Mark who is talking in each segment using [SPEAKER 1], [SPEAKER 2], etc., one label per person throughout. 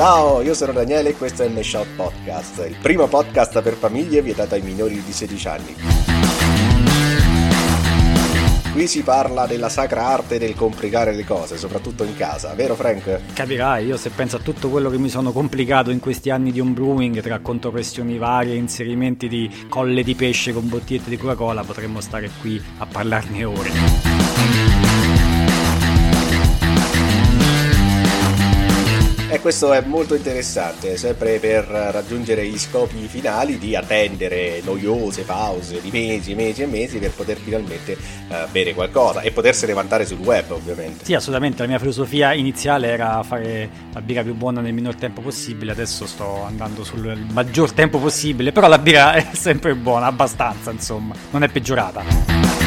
[SPEAKER 1] Ciao, io sono Daniele e questo è il Shot Podcast, il primo podcast per famiglie vietato ai minori di 16 anni. Qui si parla della sacra arte del complicare le cose, soprattutto in casa, vero Frank?
[SPEAKER 2] Capirai, io se penso a tutto quello che mi sono complicato in questi anni di homebrewing, tra contropressioni varie, inserimenti di colle di pesce con bottigliette di Coca-Cola, potremmo stare qui a parlarne ore.
[SPEAKER 1] E questo è molto interessante, sempre per raggiungere gli scopi finali di attendere noiose pause di mesi mesi e mesi per poter finalmente uh, bere qualcosa e potersene vantare sul web ovviamente.
[SPEAKER 2] Sì, assolutamente, la mia filosofia iniziale era fare la birra più buona nel minor tempo possibile, adesso sto andando sul maggior tempo possibile, però la birra è sempre buona, abbastanza insomma, non è peggiorata.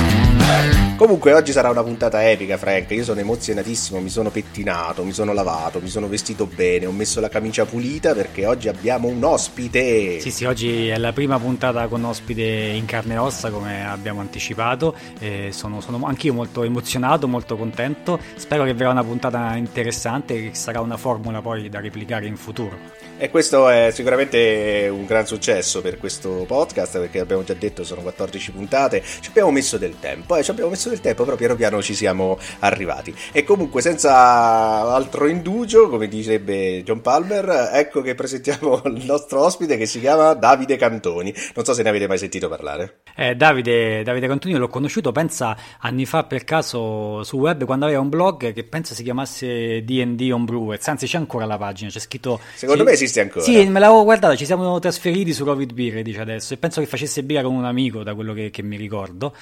[SPEAKER 1] Comunque oggi sarà una puntata epica, Frank. Io sono emozionatissimo, mi sono pettinato, mi sono lavato, mi sono vestito bene, ho messo la camicia pulita perché oggi abbiamo un ospite.
[SPEAKER 2] Sì, sì, oggi è la prima puntata con ospite in carne e ossa, come abbiamo anticipato. E sono, sono anch'io molto emozionato, molto contento. Spero che verrà una puntata interessante, che sarà una formula poi da replicare in futuro.
[SPEAKER 1] E questo è sicuramente un gran successo per questo podcast perché abbiamo già detto sono 14 puntate, ci abbiamo messo del tempo, eh, ci abbiamo messo del tempo, però piano piano ci siamo arrivati. E comunque senza altro indugio, come direbbe John Palmer, ecco che presentiamo il nostro ospite che si chiama Davide Cantoni. Non so se ne avete mai sentito parlare.
[SPEAKER 2] Eh, Davide, Davide Cantoni l'ho conosciuto, pensa anni fa per caso su web quando aveva un blog che pensa si chiamasse D&D on Brewers, anzi c'è ancora la pagina, c'è scritto...
[SPEAKER 1] Secondo
[SPEAKER 2] c'è,
[SPEAKER 1] me esiste ancora.
[SPEAKER 2] Sì, me l'avevo guardata, ci siamo trasferiti su Covid Beer, dice adesso, e penso che facesse birra con un amico, da quello che, che mi ricordo.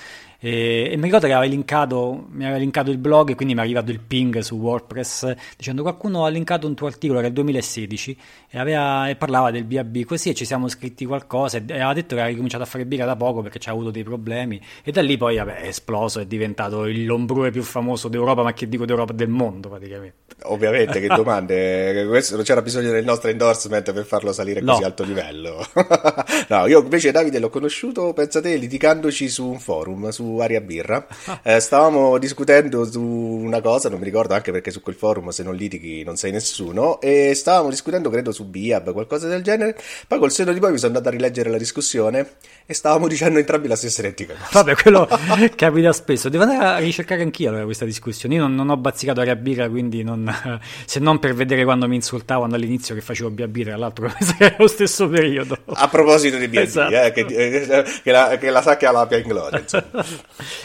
[SPEAKER 2] E, e, mi ricordo che aveva linkato, mi aveva linkato il blog e quindi mi è arrivato il ping su WordPress dicendo qualcuno ha linkato un tuo articolo, era il 2016, e, aveva, e parlava del BAB così e ci siamo scritti qualcosa e, aveva detto che aveva ricominciato a fare birra da poco perché ci ha avuto dei problemi e da lì poi vabbè, è esploso, è diventato il lombrue più famoso d'Europa, ma che dico d'Europa del mondo praticamente.
[SPEAKER 1] Ovviamente, che domande, non c'era bisogno del nostro endorsement per farlo salire così no. alto livello. no, io invece Davide l'ho conosciuto, pensate, litigandoci su un forum, su Aria Birra. Eh, stavamo discutendo su una cosa, non mi ricordo anche perché su quel forum se non litighi non sei nessuno, e stavamo discutendo credo su Biab, qualcosa del genere. Poi col seno di poi mi sono andato a rileggere la discussione e stavamo dicendo entrambi la stessa identica cosa.
[SPEAKER 2] Vabbè, quello capita spesso. Devo andare a ricercare anch'io allora, questa discussione. Io non, non ho bazzicato Aria Birra, quindi non, se non per vedere quando mi insultavano all'inizio che facevo Biab, tra l'altro era lo stesso periodo.
[SPEAKER 1] A proposito di B&B, esatto. eh, che, eh, che, la, che la sa che ha la Pia in gloria, insomma.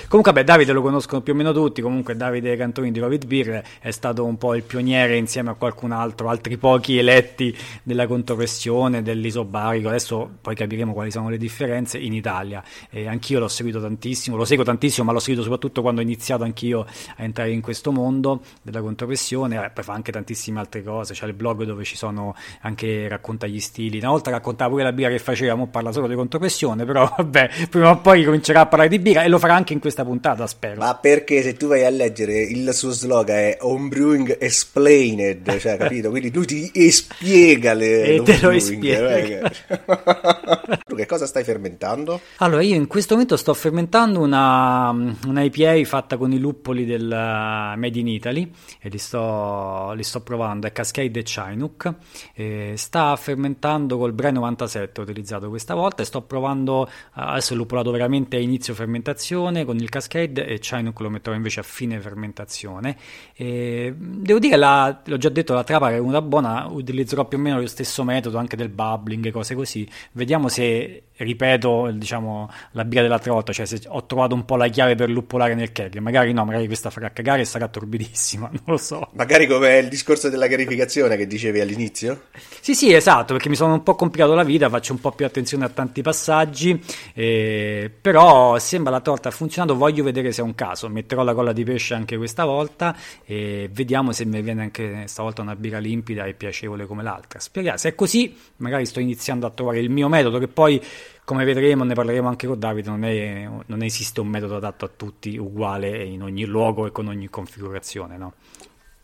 [SPEAKER 2] Comunque, beh, Davide lo conoscono più o meno tutti. Comunque, Davide Cantoni di Covid Beer è stato un po' il pioniere insieme a qualcun altro, altri pochi eletti della contropressione, dell'isobarico. Adesso poi capiremo quali sono le differenze in Italia. E anch'io l'ho seguito tantissimo, lo seguo tantissimo, ma l'ho seguito soprattutto quando ho iniziato anch'io a entrare in questo mondo della contropressione. Eh, poi fa anche tantissime altre cose. C'è il blog dove ci sono anche racconta gli stili. Una volta raccontava pure la birra che faceva, ora parla solo di contropressione. Però, vabbè, prima o poi comincerà a parlare di birra e lo farà anche in questa puntata, spero.
[SPEAKER 1] Ma perché se tu vai a leggere il suo slogan è Homebrewing Explained, cioè, capito? Quindi lui ti spiega le
[SPEAKER 2] E te lo
[SPEAKER 1] l'homebrewing,
[SPEAKER 2] spiega.
[SPEAKER 1] eh. tu che cosa stai fermentando?
[SPEAKER 2] Allora, io in questo momento sto fermentando una, una IPA fatta con i luppoli del uh, Made in Italy e li sto, li sto provando, è Cascade e Chinook. E sta fermentando col Bre 97 ho utilizzato questa volta e sto provando, adesso il luppolato veramente a inizio fermentazione con il Cascade e Chinook lo metterò invece a fine fermentazione. E devo dire, la, l'ho già detto, la trapa è venuta buona, utilizzerò più o meno lo stesso metodo anche del bubbling e cose così. Vediamo se ripeto diciamo la birra dell'altra volta, cioè se ho trovato un po' la chiave per luppolare nel keg, magari no, magari questa farà cagare e sarà torbidissima, non lo so.
[SPEAKER 1] Magari come il discorso della chiarificazione che dicevi all'inizio?
[SPEAKER 2] Sì, sì, esatto, perché mi sono un po' complicato la vita, faccio un po' più attenzione a tanti passaggi, eh, però sembra la torta ha funzionato, voglio vedere se è un caso, metterò la colla di pesce anche questa volta e vediamo se mi viene anche stavolta una birra limpida e piacevole come l'altra. Speriamo, se è così, magari sto iniziando a trovare il mio metodo che poi come vedremo, ne parleremo anche con Davide, non, è, non esiste un metodo adatto a tutti, uguale in ogni luogo e con ogni configurazione, no?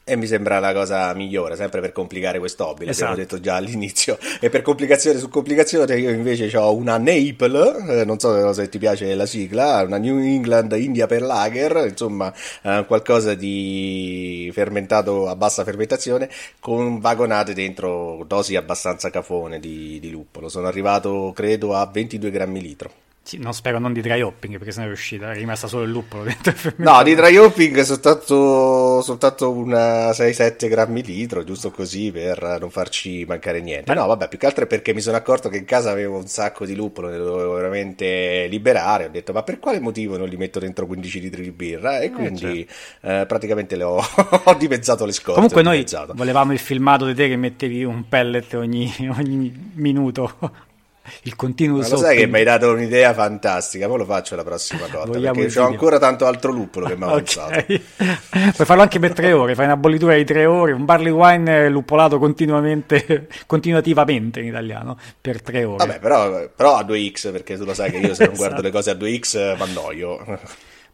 [SPEAKER 1] E mi sembra la cosa migliore, sempre per complicare questo hobby, l'abbiamo
[SPEAKER 2] Esatto.
[SPEAKER 1] detto già all'inizio. E per complicazione su complicazione, io invece ho una Naple, eh, non so se ti piace la sigla, una New England India per Lager, insomma, eh, qualcosa di fermentato a bassa fermentazione, con vagonate dentro dosi abbastanza cafone di, di luppolo. Sono arrivato, credo, a 22 grammi litro.
[SPEAKER 2] Sì, non spero non di dry hopping perché se ne è riuscita, è rimasta solo il luppolo dentro il
[SPEAKER 1] No, di dry hopping soltanto, soltanto una 6-7 grammi litro, giusto così per non farci mancare niente.
[SPEAKER 2] Beh.
[SPEAKER 1] No, vabbè, più che altro è perché mi sono accorto che in casa avevo un sacco di luppolo, ne dovevo veramente liberare. Ho detto, ma per quale motivo non li metto dentro 15 litri di birra? E quindi eh, praticamente le ho, ho dimezzato le scorte.
[SPEAKER 2] Comunque noi volevamo il filmato di te che mettevi un pellet ogni, ogni minuto, il continuous
[SPEAKER 1] Ma lo sai che mi hai dato un'idea fantastica, ora lo faccio la prossima volta,
[SPEAKER 2] Vogliamo
[SPEAKER 1] perché ho ancora tanto altro luppolo che mi ha avanzato.
[SPEAKER 2] Ok. Puoi farlo anche per tre ore, fai una bollitura di tre ore, un barley wine luppolato continuamente, continuativamente in italiano, per tre ore.
[SPEAKER 1] Vabbè, però, però a 2x, perché tu lo sai che io se non guardo
[SPEAKER 2] Esatto.
[SPEAKER 1] le cose a 2x mi annoio.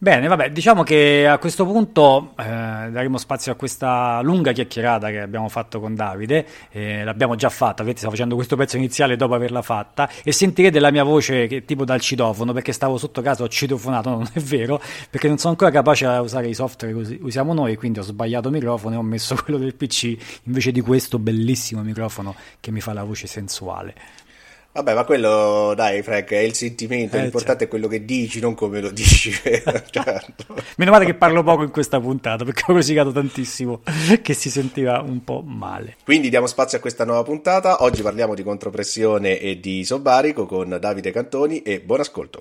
[SPEAKER 2] Bene, vabbè, diciamo che a questo punto eh, daremo spazio a questa lunga chiacchierata che abbiamo fatto con Davide, eh, l'abbiamo già fatta, vedete, stavo facendo questo pezzo iniziale dopo averla fatta e sentirete la mia voce che, tipo dal citofono perché stavo sotto casa, ho citofonato, non è vero, perché non sono ancora capace a usare i software che usi- usiamo noi, quindi ho sbagliato microfono e ho messo quello del PC invece di questo bellissimo microfono che mi fa la voce sensuale.
[SPEAKER 1] Vabbè, ma quello, dai, Frank, è il sentimento,
[SPEAKER 2] Eh,
[SPEAKER 1] l'importante è quello che dici, non come lo dici. certo.
[SPEAKER 2] Meno male che parlo poco in questa puntata perché ho rosicato tantissimo che si sentiva un po' male.
[SPEAKER 1] Quindi diamo spazio a questa nuova puntata. Oggi parliamo di contropressione e di sobarico con Davide Cantoni e buon ascolto.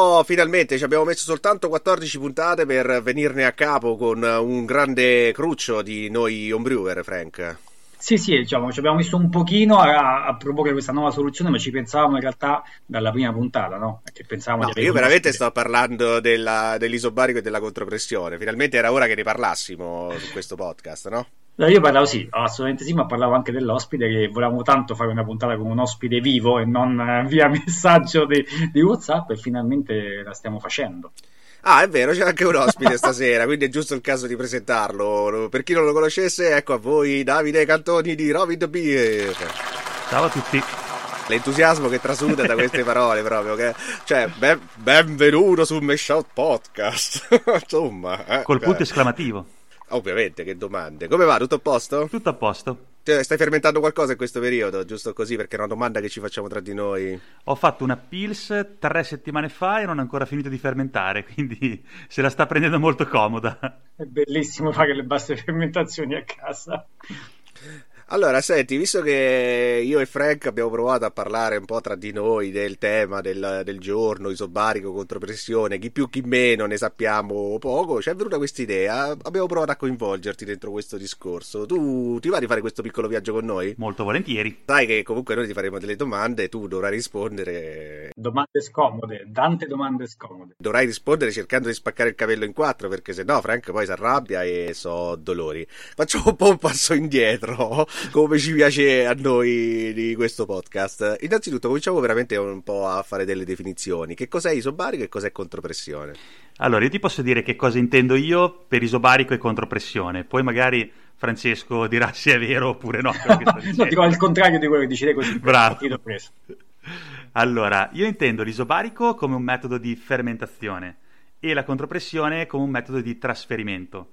[SPEAKER 1] Oh, finalmente ci abbiamo messo soltanto 14 puntate per venirne a capo con un grande cruccio di noi homebrewer, Frank.
[SPEAKER 2] Sì, sì, diciamo, ci abbiamo messo un pochino a, a, proporre questa nuova soluzione, ma ci pensavamo in realtà dalla prima puntata, no? Perché pensavamo
[SPEAKER 1] no, io veramente sto parlando della, dell'isobarico e della contropressione. Finalmente era ora che ne parlassimo su questo podcast, no?
[SPEAKER 2] No, io parlavo sì, assolutamente sì, ma parlavo anche dell'ospite che volevamo tanto fare una puntata con un ospite vivo e non eh, via messaggio di, di WhatsApp e finalmente la stiamo facendo.
[SPEAKER 1] Ah, è vero, c'è anche un ospite stasera, quindi è giusto il caso di presentarlo. Per chi non lo conoscesse, ecco a voi Davide Cantoni di Rovid Beer.
[SPEAKER 3] Ciao a tutti.
[SPEAKER 1] L'entusiasmo che trasuda da queste parole proprio, che, cioè, ben, benvenuto sul Meshout Podcast. Insomma, eh,
[SPEAKER 3] col punto esclamativo.
[SPEAKER 1] Ovviamente, che domande. Come va? Tutto a posto?
[SPEAKER 3] Tutto a posto.
[SPEAKER 1] Stai fermentando qualcosa in questo periodo, giusto così, perché è una domanda che ci facciamo tra di noi.
[SPEAKER 3] Ho fatto una Pils tre settimane fa e non ho ancora finito di fermentare, quindi se la sta prendendo molto comoda.
[SPEAKER 2] È bellissimo fare le basse fermentazioni a casa.
[SPEAKER 1] Allora, senti, visto che io e Frank abbiamo provato a parlare un po' tra di noi del tema del, del giorno, isobarico contro pressione, chi più chi meno ne sappiamo poco, ci è venuta questa idea, abbiamo provato a coinvolgerti dentro questo discorso. Tu ti va di fare questo piccolo viaggio con noi?
[SPEAKER 3] Molto volentieri.
[SPEAKER 1] Sai che comunque noi ti faremo delle domande e tu dovrai rispondere.
[SPEAKER 2] Domande scomode, tante domande scomode.
[SPEAKER 1] Dovrai rispondere cercando di spaccare il capello in quattro, perché se no Frank poi si arrabbia e so dolori. Facciamo un po' un passo indietro come ci piace a noi di questo podcast. Innanzitutto cominciamo veramente un po' a fare delle definizioni. Che cos'è isobarico e cos'è contropressione?
[SPEAKER 3] Allora, io ti posso dire che cosa intendo io per isobarico e contropressione, poi magari Francesco dirà se è vero oppure no.
[SPEAKER 2] no, dico al contrario di quello che dici te così.
[SPEAKER 3] Bravo. Allora, io intendo l'isobarico come un metodo di fermentazione e la contropressione come un metodo di trasferimento.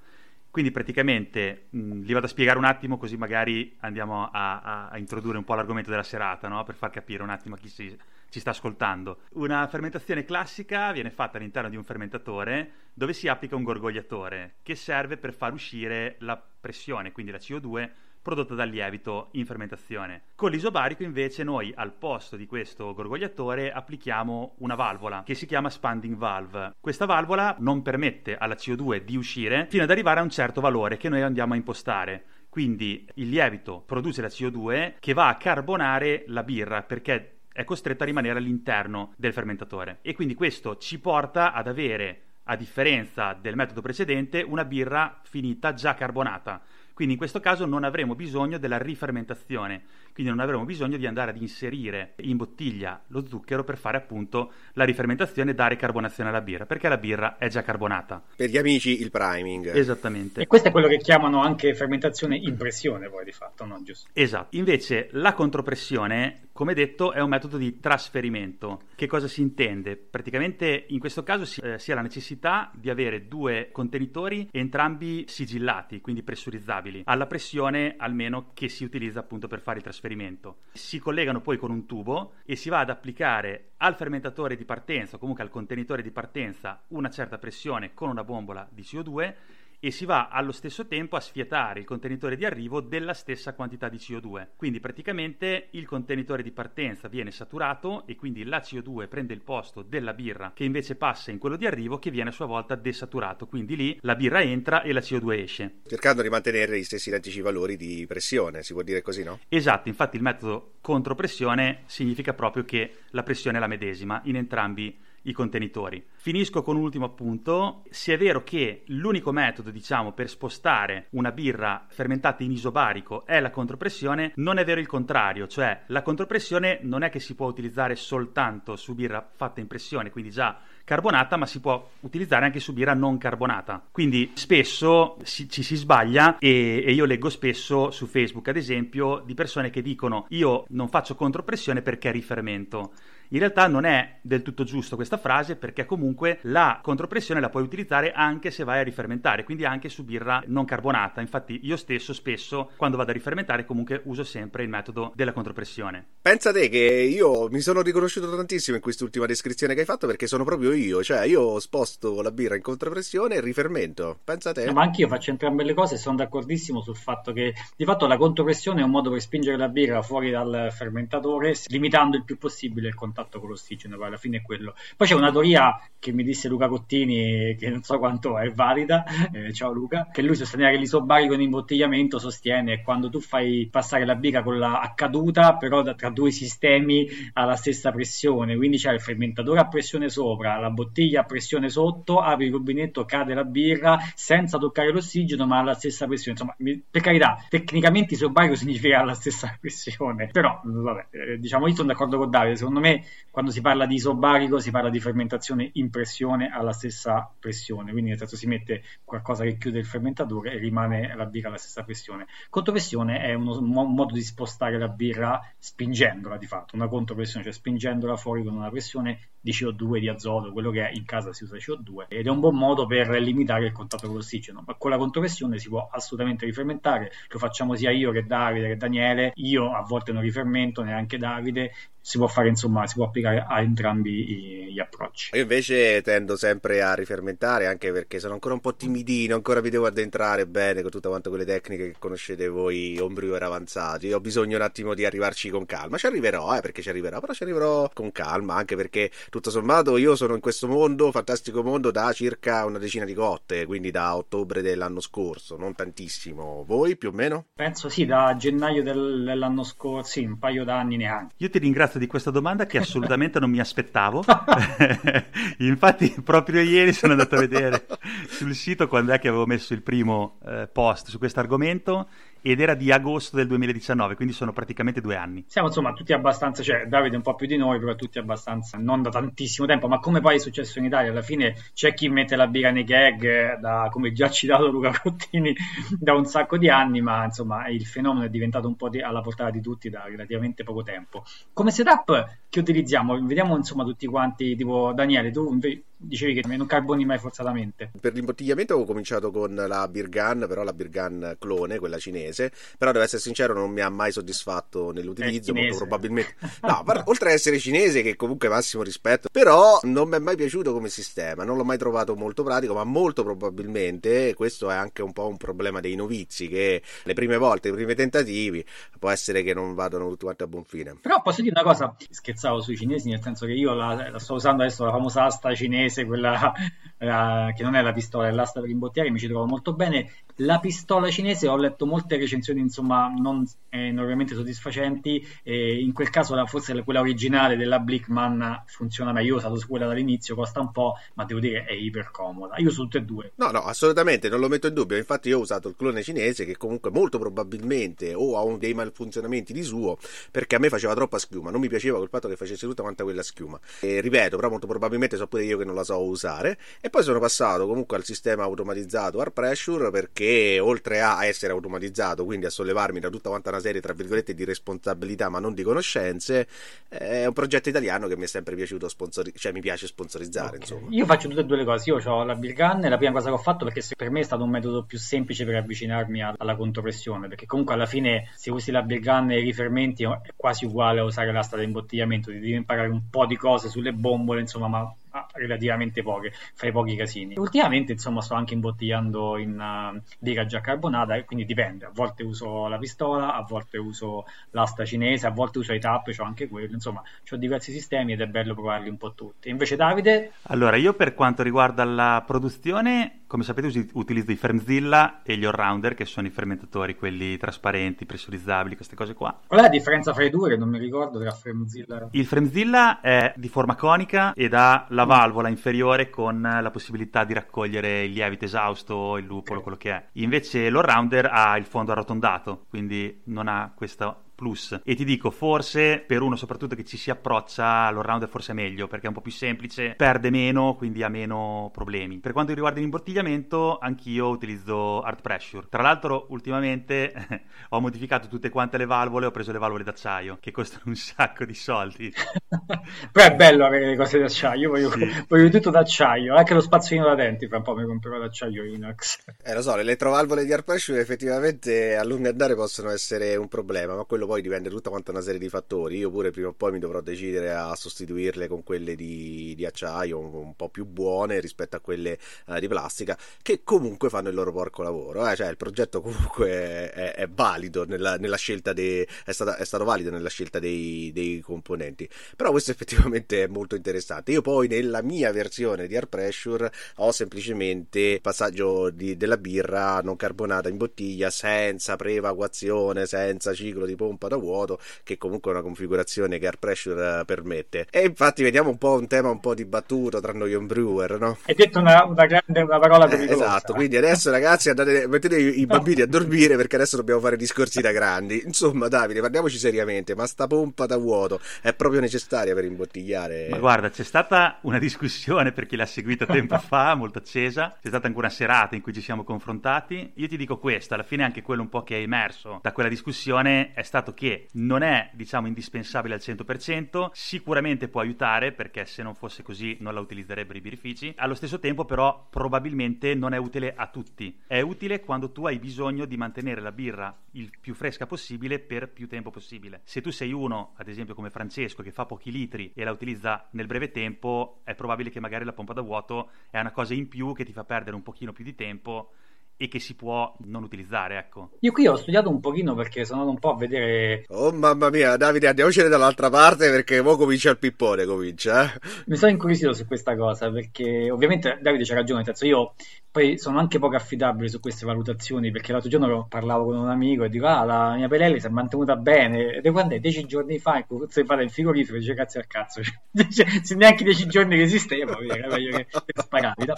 [SPEAKER 3] Quindi praticamente mh, li vado a spiegare un attimo così magari andiamo a, a, a introdurre un po' l'argomento della serata, no? per far capire un attimo a chi si, ci sta ascoltando. Una fermentazione classica viene fatta all'interno di un fermentatore dove si applica un gorgogliatore che serve per far uscire la pressione, quindi la CO2, prodotta dal lievito in fermentazione. Con l'isobarico invece noi al posto di questo gorgogliatore applichiamo una valvola che si chiama expanding valve. Questa valvola non permette alla CO2 di uscire fino ad arrivare a un certo valore che noi andiamo a impostare. Quindi il lievito produce la CO2 che va a carbonare la birra perché è costretta a rimanere all'interno del fermentatore e quindi questo ci porta ad avere a differenza del metodo precedente una birra finita già carbonata quindi in questo caso non avremo bisogno della rifermentazione, quindi non avremo bisogno di andare ad inserire in bottiglia lo zucchero per fare appunto la rifermentazione e dare carbonazione alla birra, perché la birra è già carbonata.
[SPEAKER 1] Per gli amici il priming.
[SPEAKER 3] Esattamente.
[SPEAKER 2] E questo è quello che chiamano anche fermentazione in pressione poi di fatto, no? Giusto?
[SPEAKER 3] Esatto. Invece la contropressione, come detto, è un metodo di trasferimento. Che cosa si intende? Praticamente in questo caso si, eh, si ha la necessità di avere due contenitori entrambi sigillati, quindi pressurizzabili alla pressione almeno che si utilizza appunto per fare il trasferimento. Si collegano poi con un tubo e si va ad applicare al fermentatore di partenza o comunque al contenitore di partenza una certa pressione con una bombola di CO2 e si va allo stesso tempo a sfiatare il contenitore di arrivo della stessa quantità di CO2. Quindi praticamente il contenitore di partenza viene saturato e quindi la CO2 prende il posto della birra che invece passa in quello di arrivo che viene a sua volta desaturato. Quindi lì la birra entra e la CO2 esce.
[SPEAKER 1] Cercando di mantenere gli stessi identici valori di pressione, si può dire così, no?
[SPEAKER 3] Esatto, infatti il metodo contropressione significa proprio che la pressione è la medesima in entrambi i contenitori. Finisco con un ultimo appunto. Se è vero che l'unico metodo, diciamo, per spostare una birra fermentata in isobarico è la contropressione, non è vero il contrario, cioè la contropressione non è che si può utilizzare soltanto su birra fatta in pressione, quindi già carbonata, ma si può utilizzare anche su birra non carbonata. Quindi spesso si, ci si sbaglia e, e, io leggo spesso su Facebook, ad esempio, di persone che dicono io non faccio contropressione perché rifermento. In realtà non è del tutto giusto questa frase perché comunque la contropressione la puoi utilizzare anche se vai a rifermentare, quindi anche su birra non carbonata. Infatti io stesso spesso quando vado a rifermentare comunque uso sempre il metodo della contropressione.
[SPEAKER 1] Pensa te che io mi sono riconosciuto tantissimo in quest'ultima descrizione che hai fatto perché sono proprio io, cioè io sposto la birra in contropressione e rifermento. Pensa te.
[SPEAKER 4] No, ma anch'io faccio entrambe le cose e sono d'accordissimo sul fatto che di fatto la contropressione è un modo per spingere la birra fuori dal fermentatore limitando il più possibile il contatto contatto con l'ossigeno, poi alla fine è quello. Poi c'è una teoria che mi disse Luca Cottini, che non so quanto è valida, eh, ciao Luca, che lui sosteneva che l'isobarico in imbottigliamento sostiene quando tu fai passare la birra con la accaduta, però tra due sistemi alla stessa pressione, quindi c'è il fermentatore a pressione sopra, la bottiglia a pressione sotto, apri il rubinetto, cade la birra senza toccare l'ossigeno, ma alla stessa pressione. Insomma, per carità, tecnicamente isobarico significa la stessa pressione, però vabbè, eh, diciamo io sono d'accordo con Davide, secondo me quando si parla di isobarico si parla di fermentazione in pressione alla stessa pressione, quindi nel senso si mette qualcosa che chiude il fermentatore e rimane la birra alla stessa pressione. Contropressione è uno, un modo di spostare la birra spingendola di fatto, una contropressione, cioè spingendola fuori con una pressione di CO2, di azoto, quello che in casa si usa CO2 ed è un buon modo per limitare il contatto con l'ossigeno, ma con la contropressione si può assolutamente rifermentare, lo facciamo sia io che Davide che Daniele, io a volte non rifermento, neanche Davide, si può fare insomma, si può applicare a entrambi gli approcci.
[SPEAKER 1] Io invece tendo sempre a rifermentare anche perché sono ancora un po' timidino, ancora mi devo addentrare bene con tutte quante quelle tecniche che conoscete voi, ombriver avanzati. Ho bisogno un attimo di arrivarci con calma. Ci arriverò, eh, perché ci arriverò, però ci arriverò con calma, anche perché tutto sommato io sono in questo mondo, fantastico mondo, da circa una decina di cotte, quindi da ottobre dell'anno scorso, non tantissimo. Voi più o meno?
[SPEAKER 4] Penso sì, da gennaio del, dell'anno scorso, sì, un paio d'anni neanche.
[SPEAKER 3] Io ti ringrazio di questa domanda che assolutamente non mi aspettavo. Infatti, proprio ieri sono andato a vedere sul sito quando è che avevo messo il primo eh, post su questo argomento ed era di agosto del 2019, quindi sono praticamente due anni.
[SPEAKER 4] Siamo insomma tutti abbastanza, cioè Davide un po' più di noi, però tutti abbastanza, non da tantissimo tempo, ma come poi è successo in Italia, alla fine c'è chi mette la birra nei gag, da, come già citato Luca Cottini, da un sacco di anni, ma insomma il fenomeno è diventato un po' di, alla portata di tutti da relativamente poco tempo. Come setup che utilizziamo? Vediamo insomma tutti quanti, tipo Daniele, tu dicevi che non carboni mai forzatamente.
[SPEAKER 1] Per l'imbottigliamento avevo cominciato con la Beer Gun, però la Beer Gun clone, quella cinese, però devo essere sincero non mi ha mai soddisfatto nell'utilizzo, molto probabilmente. No, oltre ad essere cinese che comunque massimo rispetto, però non mi è mai piaciuto come sistema, non l'ho mai trovato molto pratico, ma molto probabilmente questo è anche un po' un problema dei novizi che le prime volte, i primi tentativi può essere che non vadano tutti quanti a buon fine.
[SPEAKER 4] Però posso dire una cosa, scherzavo sui cinesi, nel senso che io la, la sto usando adesso la famosa asta cinese inglese, quella la, che non è la pistola, è l'asta per imbottigliare, mi ci trovo molto bene. La pistola cinese ho letto molte recensioni, insomma, non enormemente soddisfacenti. E in quel caso, la, forse quella originale della Blickman funziona meglio. Io ho usato quella dall'inizio, costa un po', ma devo dire è iper comoda. Io uso tutte e due.
[SPEAKER 1] No, no, assolutamente, non lo metto in dubbio. Infatti, io ho usato il clone cinese, che comunque molto probabilmente o ha un dei malfunzionamenti di suo, perché a me faceva troppa schiuma. Non mi piaceva col fatto che facesse tutta quanta quella schiuma. E ripeto, però molto probabilmente so pure io che non la so usare. E poi sono passato comunque al sistema automatizzato Air Pressure perché oltre a essere automatizzato, quindi a sollevarmi da tutta quanta una serie tra virgolette di responsabilità ma non di conoscenze, è un progetto italiano che mi è sempre piaciuto sponsorizzare, cioè mi piace sponsorizzare. Okay. Insomma.
[SPEAKER 4] Io faccio tutte e due le cose, io ho la Beer Gun, la prima cosa che ho fatto perché per me è stato un metodo più semplice per avvicinarmi alla contropressione, perché comunque alla fine se usi la Beer Gun e i rifermenti è quasi uguale a usare l'asta di imbottigliamento, devi imparare un po' di cose sulle bombole, insomma, ma relativamente poche, fai pochi casini. Ultimamente, insomma, sto anche imbottigliando in uh, birra già carbonata e quindi dipende. A volte uso la pistola, a volte uso l'asta cinese, a volte uso i tap, ho anche quello. Insomma, ho diversi sistemi ed è bello provarli un po' tutti. Invece, Davide?
[SPEAKER 3] Allora, io per quanto riguarda la produzione come sapete utilizzo i Fermzilla e gli Allrounder, che sono i fermentatori, quelli trasparenti, pressurizzabili, queste cose qua.
[SPEAKER 4] Qual è la differenza fra i due che non mi ricordo tra Fermzilla
[SPEAKER 3] Il Fremzilla è di forma conica ed ha la valvola inferiore con la possibilità di raccogliere il lievito esausto, il lupolo, quello che è. Invece l'Allrounder ha il fondo arrotondato, quindi non ha questo plus. E ti dico forse per uno soprattutto che ci si approccia all'allrounder forse è meglio perché è un po' più semplice perde meno quindi ha meno problemi. Per quanto riguarda l'imbottigliamento anch'io utilizzo art pressure. Tra l'altro ultimamente ho modificato tutte quante le valvole ho preso le valvole d'acciaio che costano un sacco di soldi.
[SPEAKER 4] Però è bello avere le cose d'acciaio voglio, sì. voglio tutto d'acciaio anche lo spazzolino da denti fra un po' mi comprerò d'acciaio Inox.
[SPEAKER 1] Eh lo so le elettrovalvole di art pressure effettivamente a lungo andare possono essere un problema ma quello quello poi dipende tutta quanta una serie di fattori. Io pure prima o poi mi dovrò decidere a sostituirle con quelle di, di acciaio un, un, po' più buone rispetto a quelle uh, di plastica, che comunque fanno il loro porco lavoro. Eh? Cioè, il progetto comunque è, è valido nella, nella scelta dei, è, stata, è, stato valido nella scelta dei, dei, componenti. Però questo effettivamente è molto interessante. Io poi nella mia versione di Air Pressure ho semplicemente passaggio di, della birra non carbonata in bottiglia senza preevacuazione, senza ciclo di pompa pompa da vuoto, che comunque è una configurazione che Air Pressure eh, permette. E infatti vediamo un po' un tema un po' dibattuto tra noi brewer, no?
[SPEAKER 4] Hai detto una, una, grande, una parola pericolosa.
[SPEAKER 1] Eh, esatto, quindi adesso ragazzi andate, mettete i, i bambini a dormire perché adesso dobbiamo fare discorsi da grandi. Insomma Davide, parliamoci seriamente, ma sta pompa da vuoto è proprio necessaria per imbottigliare?
[SPEAKER 3] Ma guarda, c'è stata una discussione per chi l'ha seguita tempo fa, molto accesa, c'è stata anche una serata in cui ci siamo confrontati. Io ti dico questo, alla fine anche quello un po' che è emerso da quella discussione è stato che non è, diciamo, indispensabile al 100%, sicuramente può aiutare perché se non fosse così non la utilizzerebbero i birrifici. Allo stesso tempo però probabilmente non è utile a tutti. È utile quando tu hai bisogno di mantenere la birra il più fresca possibile per più tempo possibile. Se tu sei uno, ad esempio come Francesco, che fa pochi litri e la utilizza nel breve tempo, è probabile che magari la pompa da vuoto è una cosa in più che ti fa perdere un pochino più di tempo e che si può non utilizzare, ecco.
[SPEAKER 4] Io qui ho studiato un pochino perché sono andato un po' a vedere...
[SPEAKER 1] Oh mamma mia, Davide, andiamocene dall'altra parte perché ora comincia il pippone, comincia. Eh?
[SPEAKER 4] Mi sono incuriosito su questa cosa perché ovviamente Davide c'ha ragione, nel senso io poi sono anche poco affidabile su queste valutazioni perché l'altro giorno parlavo con un amico e dico ah la mia pelelle si è mantenuta bene ed è quando è dieci giorni fa in cui fate in frigorifero dice grazie al cazzo cioè, se neanche dieci giorni che esisteva è meglio che, che sparavi no?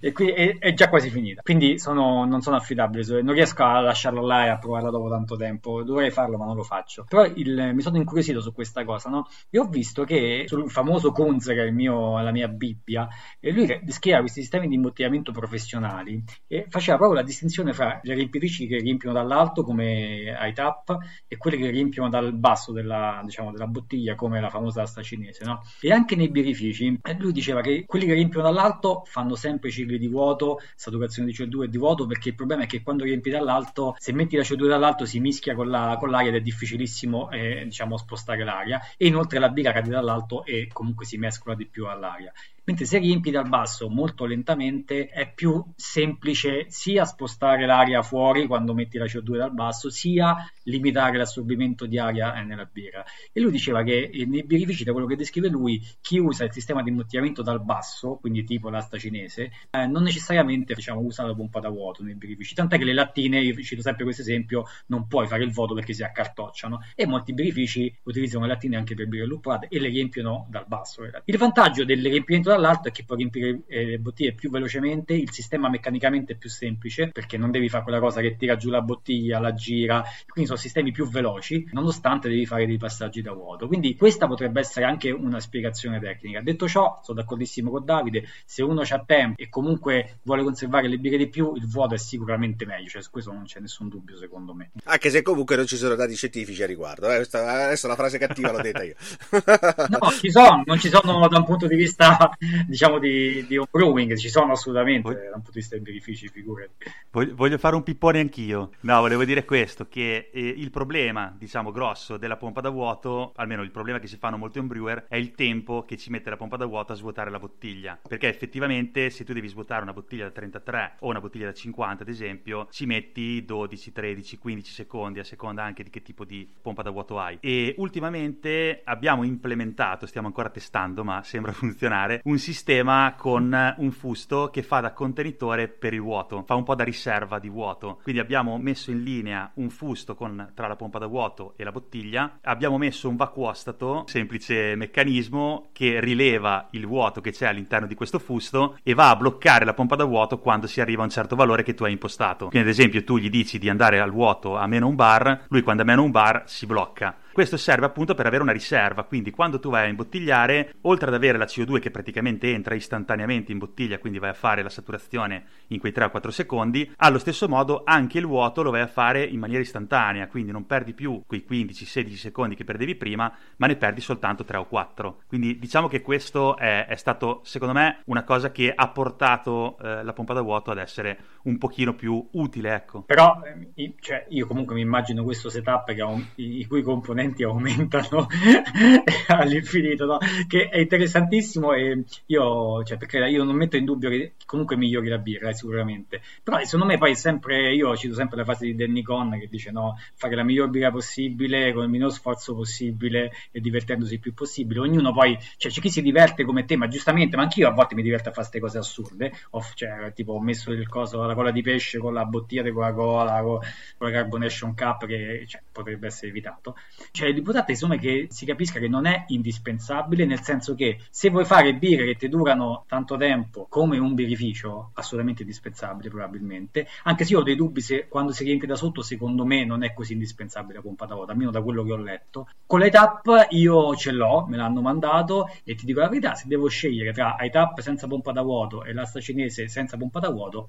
[SPEAKER 4] e qui è, è, già quasi finita quindi sono, non sono affidabile non riesco a lasciarlo là e a provarlo dopo tanto tempo dovrei farlo ma non lo faccio però il, mi sono incuriosito su questa cosa no? e ho visto che sul famoso Kunz che è mio, la mia bibbia lui descriveva questi sistemi di imbottigliamento professionali e faceva proprio la distinzione fra le riempitrici che riempiono dall'alto come ITAP e quelle che riempiono dal basso della, diciamo, della bottiglia come la famosa asta cinese no? e anche nei birrifici lui diceva che quelli che riempiono dall'alto fanno sempre cicli di vuoto saturazione di CO2 e di vuoto perché il problema è che quando riempi dall'alto se metti la CO2 dall'alto si mischia con, la, con l'aria ed è difficilissimo eh, diciamo spostare l'aria. E inoltre la birra cade dall'alto e comunque si mescola di più all'aria mentre se riempi dal basso molto lentamente è più semplice sia spostare l'aria fuori quando metti la CO2 dal basso, sia limitare l'assorbimento di aria nella birra. E lui diceva che eh, nei birrifici, da quello che descrive lui, chi usa il sistema di imbottigliamento dal basso, quindi tipo l'asta cinese, eh, non necessariamente diciamo, usa la pompa da vuoto nei birrifici, tant'è che le lattine, io cito sempre questo esempio, non puoi fare il vuoto perché si accartocciano e molti birrifici utilizzano le lattine anche per birre luppolate e le riempiono dal basso. Il vantaggio del riempimento dall'alto è che puoi riempire eh, le bottiglie più velocemente, il sistema meccanicamente è più semplice perché non devi fare quella cosa che tira giù la bottiglia, la gira, quindi sono sistemi più veloci, nonostante devi fare dei passaggi da vuoto. Quindi questa potrebbe essere anche una spiegazione tecnica. Detto ciò, sono d'accordissimo con Davide, se uno ha tempo e comunque vuole conservare le birre di più, il vuoto è sicuramente meglio, cioè su questo non c'è nessun dubbio secondo me.
[SPEAKER 1] Anche se comunque non ci sono dati scientifici a riguardo, eh? adesso la frase cattiva l'ho detta io.
[SPEAKER 4] no, ci sono, non ci sono da un punto di vista diciamo di, di brewing, ci sono assolutamente da un punto di vista dei birrifici, figurati.
[SPEAKER 3] Voglio, voglio fare un pippone anch'io. No, volevo dire questo, che eh, il problema, diciamo, grosso della pompa da vuoto, almeno il problema che si fanno molti brewer, è il tempo che ci mette la pompa da vuoto a svuotare la bottiglia. Perché effettivamente se tu devi svuotare una bottiglia da 33 o una bottiglia da 50, ad esempio, ci metti 12, 13, 15 secondi, a seconda anche di che tipo di pompa da vuoto hai. E ultimamente abbiamo implementato, stiamo ancora testando, ma sembra funzionare, un un sistema con un fusto che fa da contenitore per il vuoto, fa un po' da riserva di vuoto. Quindi abbiamo messo in linea un fusto con, tra la pompa da vuoto e la bottiglia, abbiamo messo un vacuostato, semplice meccanismo che rileva il vuoto che c'è all'interno di questo fusto e va a bloccare la pompa da vuoto quando si arriva a un certo valore che tu hai impostato. Quindi ad esempio tu gli dici di andare al vuoto a meno un bar, lui quando è meno un bar si blocca. Questo serve appunto per avere una riserva, quindi quando tu vai a imbottigliare, oltre ad avere la CO2 che praticamente entra istantaneamente in bottiglia, quindi vai a fare la saturazione in quei 3 o 4 secondi, allo stesso modo anche il vuoto lo vai a fare in maniera istantanea, quindi non perdi più quei 15-16 secondi che perdevi prima, ma ne perdi soltanto 3 o 4. Quindi diciamo che questo è, è stato, secondo me, una cosa che ha portato eh, la pompa da vuoto ad essere un pochino più utile, ecco.
[SPEAKER 4] Però eh, cioè, io comunque mi immagino questo setup un, i cui componenti componenti aumentano all'infinito, no? che è interessantissimo e io, cioè, perché io non metto in dubbio che comunque migliori la birra, eh, sicuramente, però secondo me poi sempre, io cito sempre la fase di Danny Con che dice no, fare la miglior birra possibile con il minor sforzo possibile e divertendosi il più possibile, ognuno poi, cioè c'è chi si diverte come te, ma giustamente, ma anch'io a volte mi diverto a fare queste cose assurde, ho, cioè, tipo ho messo il coso, la cola di pesce con la bottiglia di Coca-Cola, con, con la Carbonation Cup che cioè, potrebbe essere evitato cioè l'importante insomma che si capisca che non è indispensabile, nel senso che se vuoi fare birre che ti durano tanto tempo come un birrificio, assolutamente indispensabile probabilmente, anche se io ho dei dubbi se quando si riempie da sotto secondo me non è così indispensabile la pompa da vuoto, almeno da quello che ho letto. Con l'ITAP io ce l'ho, me l'hanno mandato e ti dico la verità, se devo scegliere tra ITAP senza pompa da vuoto e l'asta cinese senza pompa da vuoto,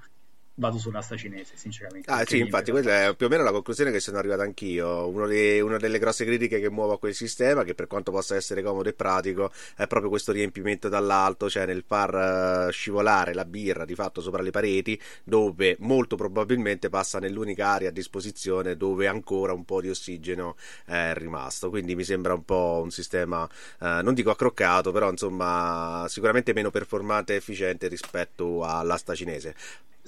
[SPEAKER 4] vado sull'asta cinese, sinceramente.
[SPEAKER 1] Ah, sì, infatti, questa è più o meno la conclusione che sono arrivato anch'io. Uno dei, una delle grosse critiche che muovo a quel sistema, che per quanto possa essere comodo e pratico, è proprio questo riempimento dall'alto, cioè nel far uh, scivolare la birra di fatto sopra le pareti, dove molto probabilmente passa nell'unica area a disposizione dove ancora un po' di ossigeno è rimasto. Quindi mi sembra un po' un sistema, uh, non dico accroccato, però insomma, sicuramente meno performante e efficiente rispetto all'asta cinese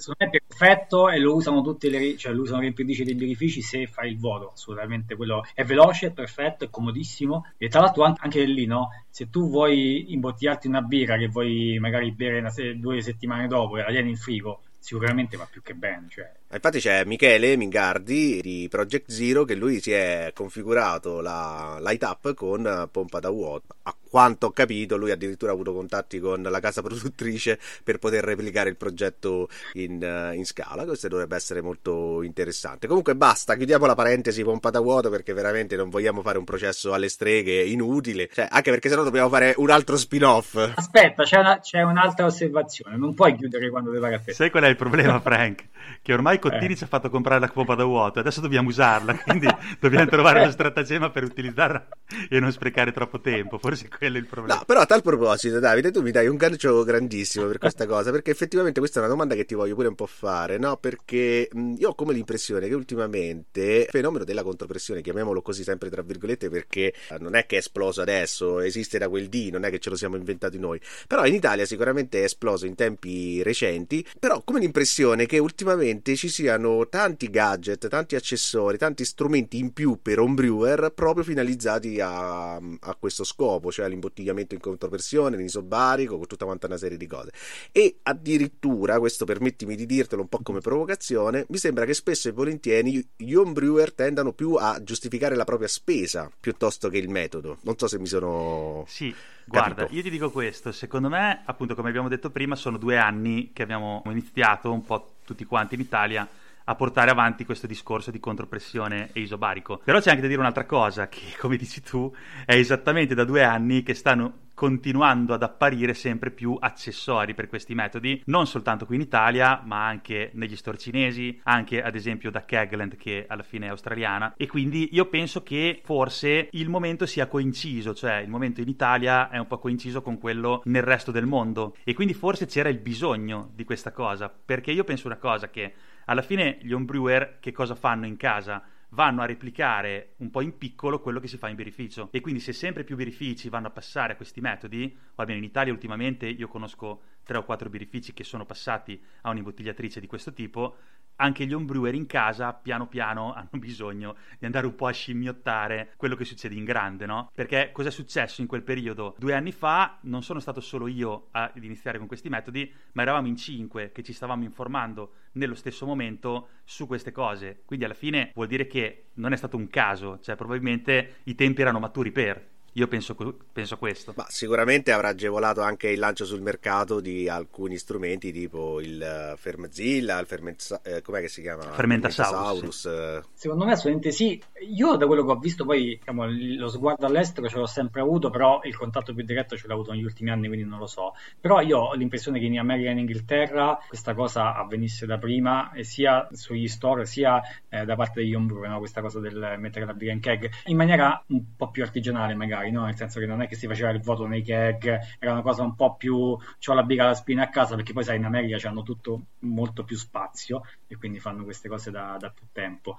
[SPEAKER 4] secondo me è perfetto e lo usano tutti le, cioè lo usano riempitrici dei birrifici se fai il voto, assolutamente quello è veloce, è perfetto, è comodissimo. E tra l'altro anche, anche lì no, se tu vuoi imbottigliarti una birra che vuoi magari bere se- due settimane dopo e la tieni in frigo, sicuramente va più che bene, cioè
[SPEAKER 1] Infatti c'è Michele Mingardi di Project Zero che lui si è configurato la Light Up con pompa da vuoto. A quanto ho capito, lui addirittura ha avuto contatti con la casa produttrice per poter replicare il progetto in, in scala. Questo dovrebbe essere molto interessante. Comunque basta, chiudiamo la parentesi pompa da vuoto perché veramente non vogliamo fare un processo alle streghe inutile. Cioè, anche perché sennò dobbiamo fare un altro spin-off.
[SPEAKER 4] Aspetta, c'è, una, c'è un'altra osservazione. Non puoi chiudere quando devi fare a te.
[SPEAKER 3] Sai qual è il problema, Frank? Che ormai Cottini eh. ci ha fatto comprare la pompa da vuoto, adesso dobbiamo usarla, quindi dobbiamo trovare uno stratagemma per utilizzarla e non sprecare troppo tempo, forse quello è il problema.
[SPEAKER 1] No, però a tal proposito, Davide, tu mi dai un gancio grandissimo per questa cosa, perché effettivamente questa è una domanda che ti voglio pure un po' fare, no? Perché mh, io ho come l'impressione che ultimamente il fenomeno della contropressione, chiamiamolo così sempre tra virgolette, perché non è che è esploso adesso, esiste da quel dì, non è che ce lo siamo inventati noi, però in Italia sicuramente è esploso in tempi recenti, però come l'impressione che ultimamente ci siano tanti gadget, tanti accessori, tanti strumenti in più per homebrewer proprio finalizzati a, a questo scopo, cioè l'imbottigliamento in contropressione, l'isobarico, con tutta quanta una serie di cose. E addirittura, questo permettimi di dirtelo un po' come provocazione, mi sembra che spesso e volentieri gli homebrewer tendano più a giustificare la propria spesa piuttosto che il metodo. Non so se mi sono...
[SPEAKER 3] Sì. Guarda, io ti dico questo, secondo me, appunto come abbiamo detto prima, sono due anni che abbiamo iniziato un po' tutti quanti in Italia a portare avanti questo discorso di contropressione e isobarico. Però c'è anche da dire un'altra cosa, che come dici tu, è esattamente da due anni che stanno continuando ad apparire sempre più accessori per questi metodi, non soltanto qui in Italia, ma anche negli store cinesi, anche ad esempio da Kegland che alla fine è australiana e quindi io penso che forse il momento sia coinciso, cioè il momento in Italia è un po' coinciso con quello nel resto del mondo e quindi forse c'era il bisogno di questa cosa, perché io penso una cosa che alla fine gli homebrewer che cosa fanno in casa? Vanno a replicare un po' in piccolo quello che si fa in birrificio. E quindi se sempre più birrifici vanno a passare a questi metodi, o almeno in Italia ultimamente io conosco tre o quattro birrifici che sono passati a un'imbottigliatrice di questo tipo, anche gli homebrewer in casa piano piano hanno bisogno di andare un po' a scimmiottare quello che succede in grande, no? Perché cosa è successo in quel periodo? Due anni fa non sono stato solo io ad iniziare con questi metodi, ma eravamo in cinque che ci stavamo informando nello stesso momento su queste cose. Quindi alla fine vuol dire che non è stato un caso, cioè probabilmente i tempi erano maturi per. Io penso, penso questo.
[SPEAKER 1] Ma sicuramente avrà agevolato anche il lancio sul mercato di alcuni strumenti tipo il uh, Fermazilla, il Fermenza, eh, com'è che si chiama?
[SPEAKER 3] Fermentasaurus.
[SPEAKER 4] Fermentasaurus. Sì. Secondo me assolutamente sì. Io da quello che ho visto poi diciamo, lo sguardo all'estero ce l'ho sempre avuto, però il contatto più diretto ce l'ho avuto negli ultimi anni, quindi non lo so. Però io ho l'impressione che in America e in Inghilterra questa cosa avvenisse da prima, e sia sugli store sia eh, da parte degli homebrew, no? questa cosa del mettere la in keg, in maniera un po' più artigianale magari magari, no? nel senso che non è che si faceva il voto nei keg, era una cosa un po' più ho la birra alla spina a casa, perché poi sai in America hanno tutto molto più spazio e quindi fanno queste cose da, da più tempo.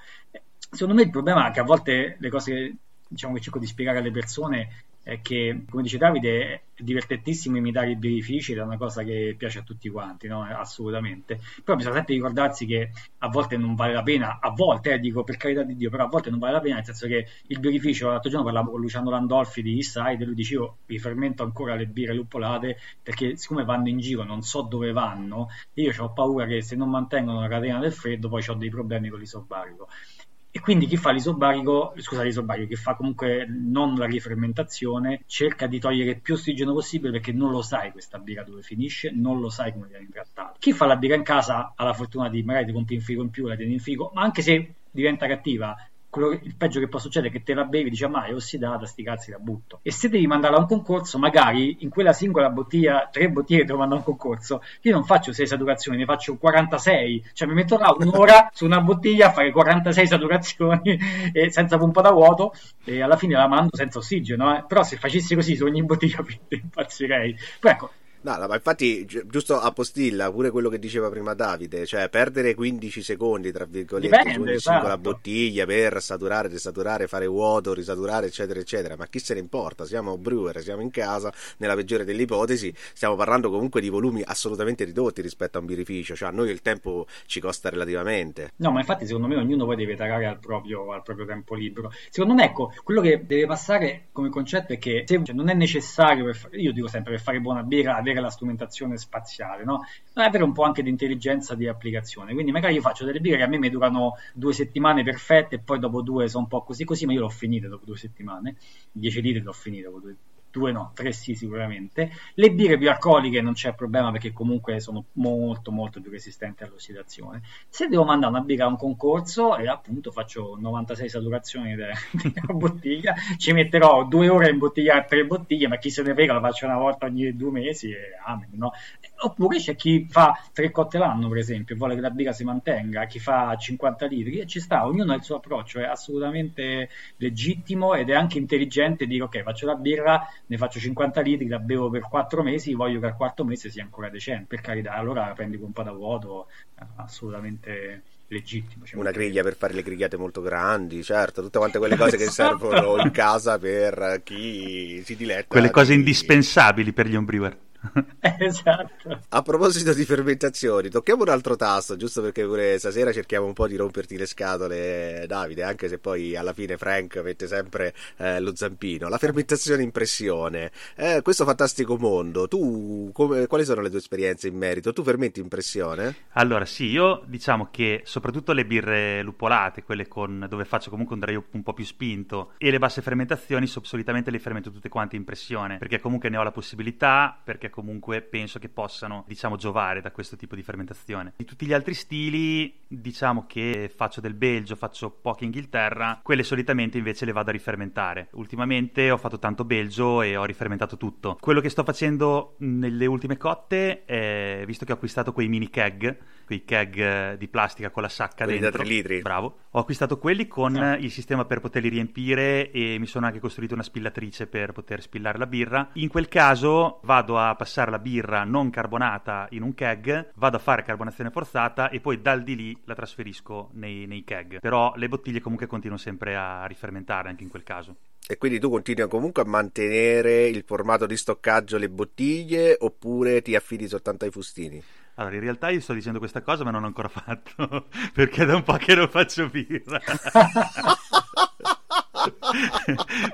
[SPEAKER 4] Secondo me il problema è che a volte le cose diciamo, che cerco di spiegare alle persone è che, come dice Davide, è divertentissimo imitare i birrifici ed è una cosa che piace a tutti quanti, no? assolutamente. Però bisogna sempre ricordarsi che a volte non vale la pena, a volte, eh, dico per carità di Dio, però a volte non vale la pena, nel senso che il birrificio, l'altro giorno parlavo con Luciano Landolfi di Eastside e lui diceva io rifermento ancora le birre luppolate perché siccome vanno in giro, non so dove vanno, io ho paura che se non mantengono la catena del freddo poi ho dei problemi con l'isobarico. E quindi chi fa l'isobarico, scusa l'isobarico, che fa comunque non la rifermentazione, cerca di togliere più ossigeno possibile perché non lo sai questa birra dove finisce, non lo sai come viene trattata. Chi fa la birra in casa ha la fortuna di magari ti compri in frigo in più, la tieni in frigo, ma anche se diventa cattiva, quello, il peggio che può succedere è che te la bevi, dici, ma è ossidata, sti cazzi la butto. E se devi mandarla a un concorso, magari in quella singola bottiglia, tre bottiglie devo mandare a un concorso, io non faccio 6 saturazioni, ne faccio 46, cioè mi metto là un'ora su una bottiglia a fare 46 saturazioni e senza pompa da vuoto e alla fine la mando senza ossigeno, eh. però se facessi così su ogni bottiglia impazzirei. Poi ecco,
[SPEAKER 1] No, ma infatti, giusto a postilla, pure quello che diceva prima Davide, cioè perdere 15 secondi, tra virgolette, Dipende, su ogni esatto. singola bottiglia per saturare, desaturare, fare vuoto, risaturare, eccetera, eccetera. Ma chi se ne importa? Siamo brewer, siamo in casa, nella peggiore delle ipotesi, stiamo parlando comunque di volumi assolutamente ridotti rispetto a un birrificio, cioè a noi il tempo ci costa relativamente.
[SPEAKER 4] No, ma infatti secondo me ognuno poi deve tarare al proprio, al proprio tempo libero. Secondo me, ecco, quello che deve passare come concetto è che se, cioè, non è necessario, per, io dico sempre, per fare buona birra, avere la strumentazione spaziale, no? Ma avere un po' anche di intelligenza di applicazione. Quindi magari io faccio delle birre che a me mi durano due settimane perfette e poi dopo due sono un po' così così, ma io l'ho finita dopo due settimane. 10 litri l'ho finita dopo due, due no, tre sì sicuramente. Le birre più alcoliche non c'è problema perché comunque sono molto molto più resistenti all'ossidazione. Se devo mandare una birra a un concorso e appunto faccio 96 saturazioni della bottiglia, ci metterò due ore a imbottigliare tre bottiglie, ma chi se ne frega la faccio una volta ogni due mesi e amen, no? Oppure c'è chi fa tre cotte l'anno, per esempio, vuole che la birra si mantenga, chi fa 50 litri, e ci sta, ognuno ha il suo approccio, è assolutamente legittimo ed è anche intelligente dire ok, faccio la birra, ne faccio 50 litri, la bevo per 4 mesi, voglio che al quarto mese sia ancora decente, per carità, allora prendi un po' da vuoto, assolutamente legittimo.
[SPEAKER 1] Una griglia per fare le grigliate molto grandi, certo, tutte quante quelle cose che servono in casa per chi si diletta.
[SPEAKER 3] Quelle cose di... indispensabili per gli homebrewer.
[SPEAKER 4] esatto.
[SPEAKER 1] A proposito di fermentazioni, tocchiamo un altro tasto, giusto perché pure stasera cerchiamo un po' di romperti le scatole, Davide, anche se poi alla fine Frank mette sempre eh, lo zampino. La fermentazione in pressione, eh, questo fantastico mondo, tu come, quali sono le tue esperienze in merito? Tu fermenti in pressione?
[SPEAKER 3] Allora, sì, io diciamo che soprattutto le birre lupolate, quelle con, dove faccio comunque un dry un po' più spinto, e le basse fermentazioni, solitamente le fermento tutte quante in pressione, perché comunque ne ho la possibilità, perché comunque penso che possano, diciamo, giovare da questo tipo di fermentazione. Di tutti gli altri stili, diciamo che faccio del Belgio, faccio poche Inghilterra, quelle solitamente invece le vado a rifermentare. Ultimamente ho fatto tanto Belgio e ho rifermentato tutto. Quello che sto facendo nelle ultime cotte è, visto che ho acquistato quei mini keg, quei keg eh, di plastica con la sacca
[SPEAKER 1] quelli
[SPEAKER 3] dentro.
[SPEAKER 1] da 3 litri.
[SPEAKER 3] Bravo. Ho acquistato quelli con no. il sistema per poterli riempire e mi sono anche costruito una spillatrice per poter spillare la birra. In quel caso vado a passare la birra non carbonata in un keg, vado a fare carbonazione forzata e poi dal di lì la trasferisco nei, nei keg. Però le bottiglie comunque continuo sempre a rifermentare anche in quel caso.
[SPEAKER 1] E quindi tu continui comunque a mantenere il formato di stoccaggio le bottiglie oppure ti affidi soltanto ai fustini?
[SPEAKER 3] Allora, in realtà io sto dicendo questa cosa ma non l'ho ancora fatto perché da un po' che non faccio birra.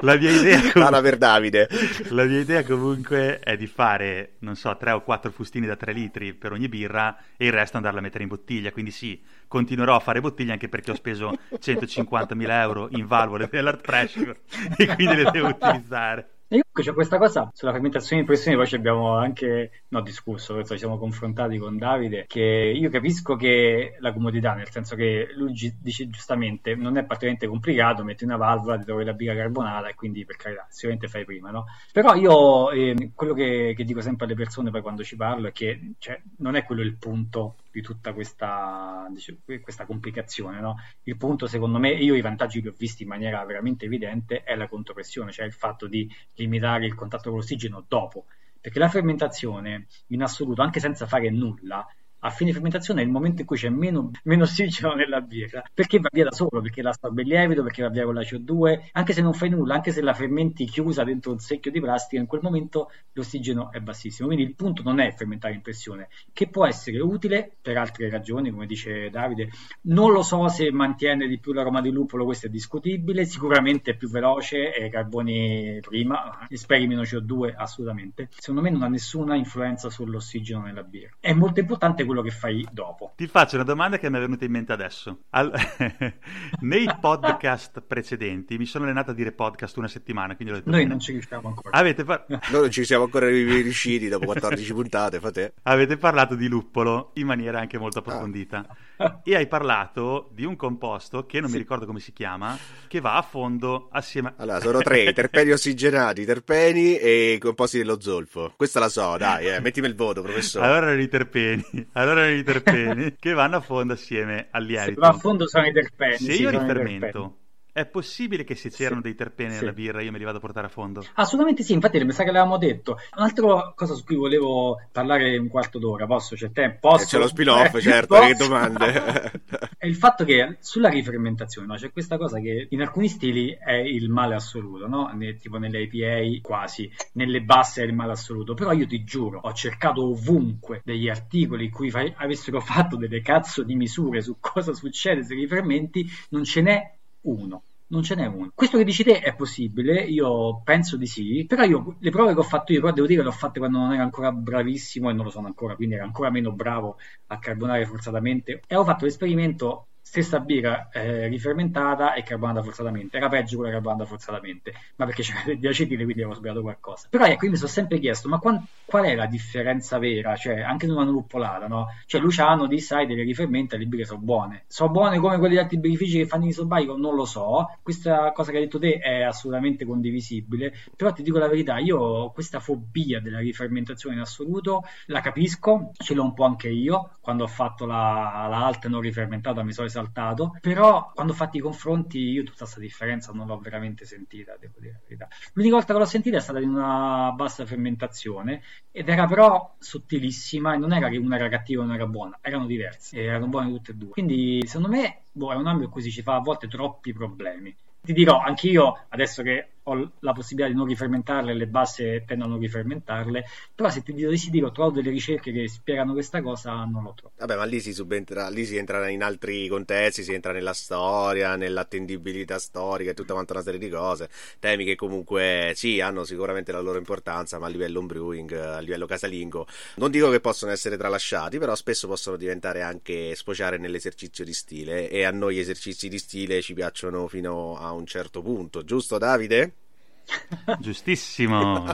[SPEAKER 3] la mia idea
[SPEAKER 1] comunque, per Davide.
[SPEAKER 3] La mia idea comunque è di fare, non so, tre o quattro fustini da 3 litri per ogni birra e il resto andarla a mettere in bottiglia. Quindi sì, continuerò a fare bottiglie anche perché ho speso 150.000 euro in valvole dell'art pressure e quindi le devo utilizzare.
[SPEAKER 4] E c'è questa cosa sulla fermentazione di pressione, poi ci abbiamo anche no, discusso, ci siamo confrontati con Davide, che io capisco che la comodità, nel senso che lui dice giustamente non è particolarmente complicato, metti una valvola, ti trovi la biga carbonata e quindi per carità, sicuramente fai prima, no? Però io eh, quello che, che, dico sempre alle persone poi quando ci parlo è che cioè, non è quello il punto di tutta questa, diciamo, questa complicazione. No? Il punto, secondo me, io i vantaggi li ho visti in maniera veramente evidente, è la contropressione, cioè il fatto di limitare il contatto con l'ossigeno dopo. Perché la fermentazione, in assoluto, anche senza fare nulla, a fine fermentazione è il momento in cui c'è meno, meno ossigeno nella birra, perché va via da solo, perché la assorbe il lievito, perché va via con la CO2, anche se non fai nulla, anche se la fermenti chiusa dentro un secchio di plastica, in quel momento l'ossigeno è bassissimo. Quindi il punto non è fermentare in pressione, che può essere utile per altre ragioni, come dice Davide. Non lo so se mantiene di più l'aroma di lupolo, questo è discutibile, sicuramente è più veloce, e carboni prima, speri meno CO2, assolutamente. Secondo me non ha nessuna influenza sull'ossigeno nella birra. È molto importante quello che fai dopo.
[SPEAKER 3] Ti faccio una domanda che mi è venuta in mente adesso. Al... Nei podcast precedenti mi sono allenato a dire podcast una settimana, quindi l'ho detto
[SPEAKER 4] Noi
[SPEAKER 3] bene.
[SPEAKER 4] non ci riusciamo ancora.
[SPEAKER 3] Avete par...
[SPEAKER 1] Noi non ci siamo ancora riusciti dopo 14 puntate, fate.
[SPEAKER 3] Avete parlato di luppolo in maniera anche molto approfondita. Ah. E hai parlato di un composto che non sì. mi ricordo come si chiama, che va a fondo assieme
[SPEAKER 1] a... Allora, sono tre, i terpeni ossigenati, i terpeni e i composti dello zolfo. Questa la so, dai, eh, mettimi il voto, professore.
[SPEAKER 3] Allora erano i terpeni, allora erano i terpeni che vanno a fondo assieme lievito. Se
[SPEAKER 4] va a fondo sono i terpeni.
[SPEAKER 3] Se
[SPEAKER 4] sì,
[SPEAKER 3] io rifermento è possibile che se c'erano sì, dei terpeni sì. nella birra io me li vado a portare a fondo?
[SPEAKER 4] Assolutamente sì, infatti mi sa che l'avevamo detto. Un'altra cosa su cui volevo parlare un quarto d'ora, posso? C'è tempo? Posso?
[SPEAKER 1] Eh, c'è lo spin-off, eh, certo, posso? che domande.
[SPEAKER 4] è il fatto che sulla rifermentazione no, c'è questa cosa che in alcuni stili è il male assoluto, no? tipo nelle IPA quasi, nelle basse è il male assoluto, però io ti giuro, ho cercato ovunque degli articoli in cui fa- avessero fatto delle cazzo di misure su cosa succede se rifermenti, non ce n'è uno non ce n'è uno. Questo che dici te è possibile, io penso di sì, però io le prove che ho fatto io, però devo dire le ho fatte quando non ero ancora bravissimo e non lo sono ancora, quindi ero ancora meno bravo a carbonare forzatamente e ho fatto l'esperimento stessa birra eh, rifermentata e carbonata forzatamente. Era peggio quella carbonata forzatamente, ma perché c'era del diacetile, quindi avevo sbagliato qualcosa. Però ecco, io mi sono sempre chiesto, ma qual, qual è la differenza vera? Cioè, anche in una nuppolata, no? Cioè, Luciano di sai delle rifermenta, le birre sono buone. Sono buone come quelle di altri birrifici che fanno in sobaico? Non lo so. Questa cosa che hai detto te è assolutamente condivisibile, però ti dico la verità, io questa fobia della rifermentazione in assoluto la capisco, ce l'ho un po' anche io. Quando ho fatto la, la alta non rifermentata mi sono saltato, però quando ho fatto i confronti io tutta questa differenza non l'ho veramente sentita, devo dire la verità. L'unica volta che l'ho sentita è stata in una bassa fermentazione ed era però sottilissima e non era che una era cattiva e una era buona, erano diverse, erano buone tutte e due. Quindi secondo me boh, è un ambito in cui si ci fa a volte troppi problemi. Ti dirò, anch'io adesso che ho la possibilità di non rifermentarle, le base tendo a non rifermentarle, però se ti dovessi dire ho trovato delle ricerche che spiegano questa cosa, non lo trovo.
[SPEAKER 1] Vabbè, ma lì si subentra, lì si entra in altri contesti, si entra nella storia, nell'attendibilità storica e tutta quanta una serie di cose, temi che comunque sì, hanno sicuramente la loro importanza, ma a livello brewing, a livello casalingo, non dico che possono essere tralasciati, però spesso possono diventare anche sfociare nell'esercizio di stile e a noi gli esercizi di stile ci piacciono fino a un certo punto, giusto Davide?
[SPEAKER 3] Giustissimo.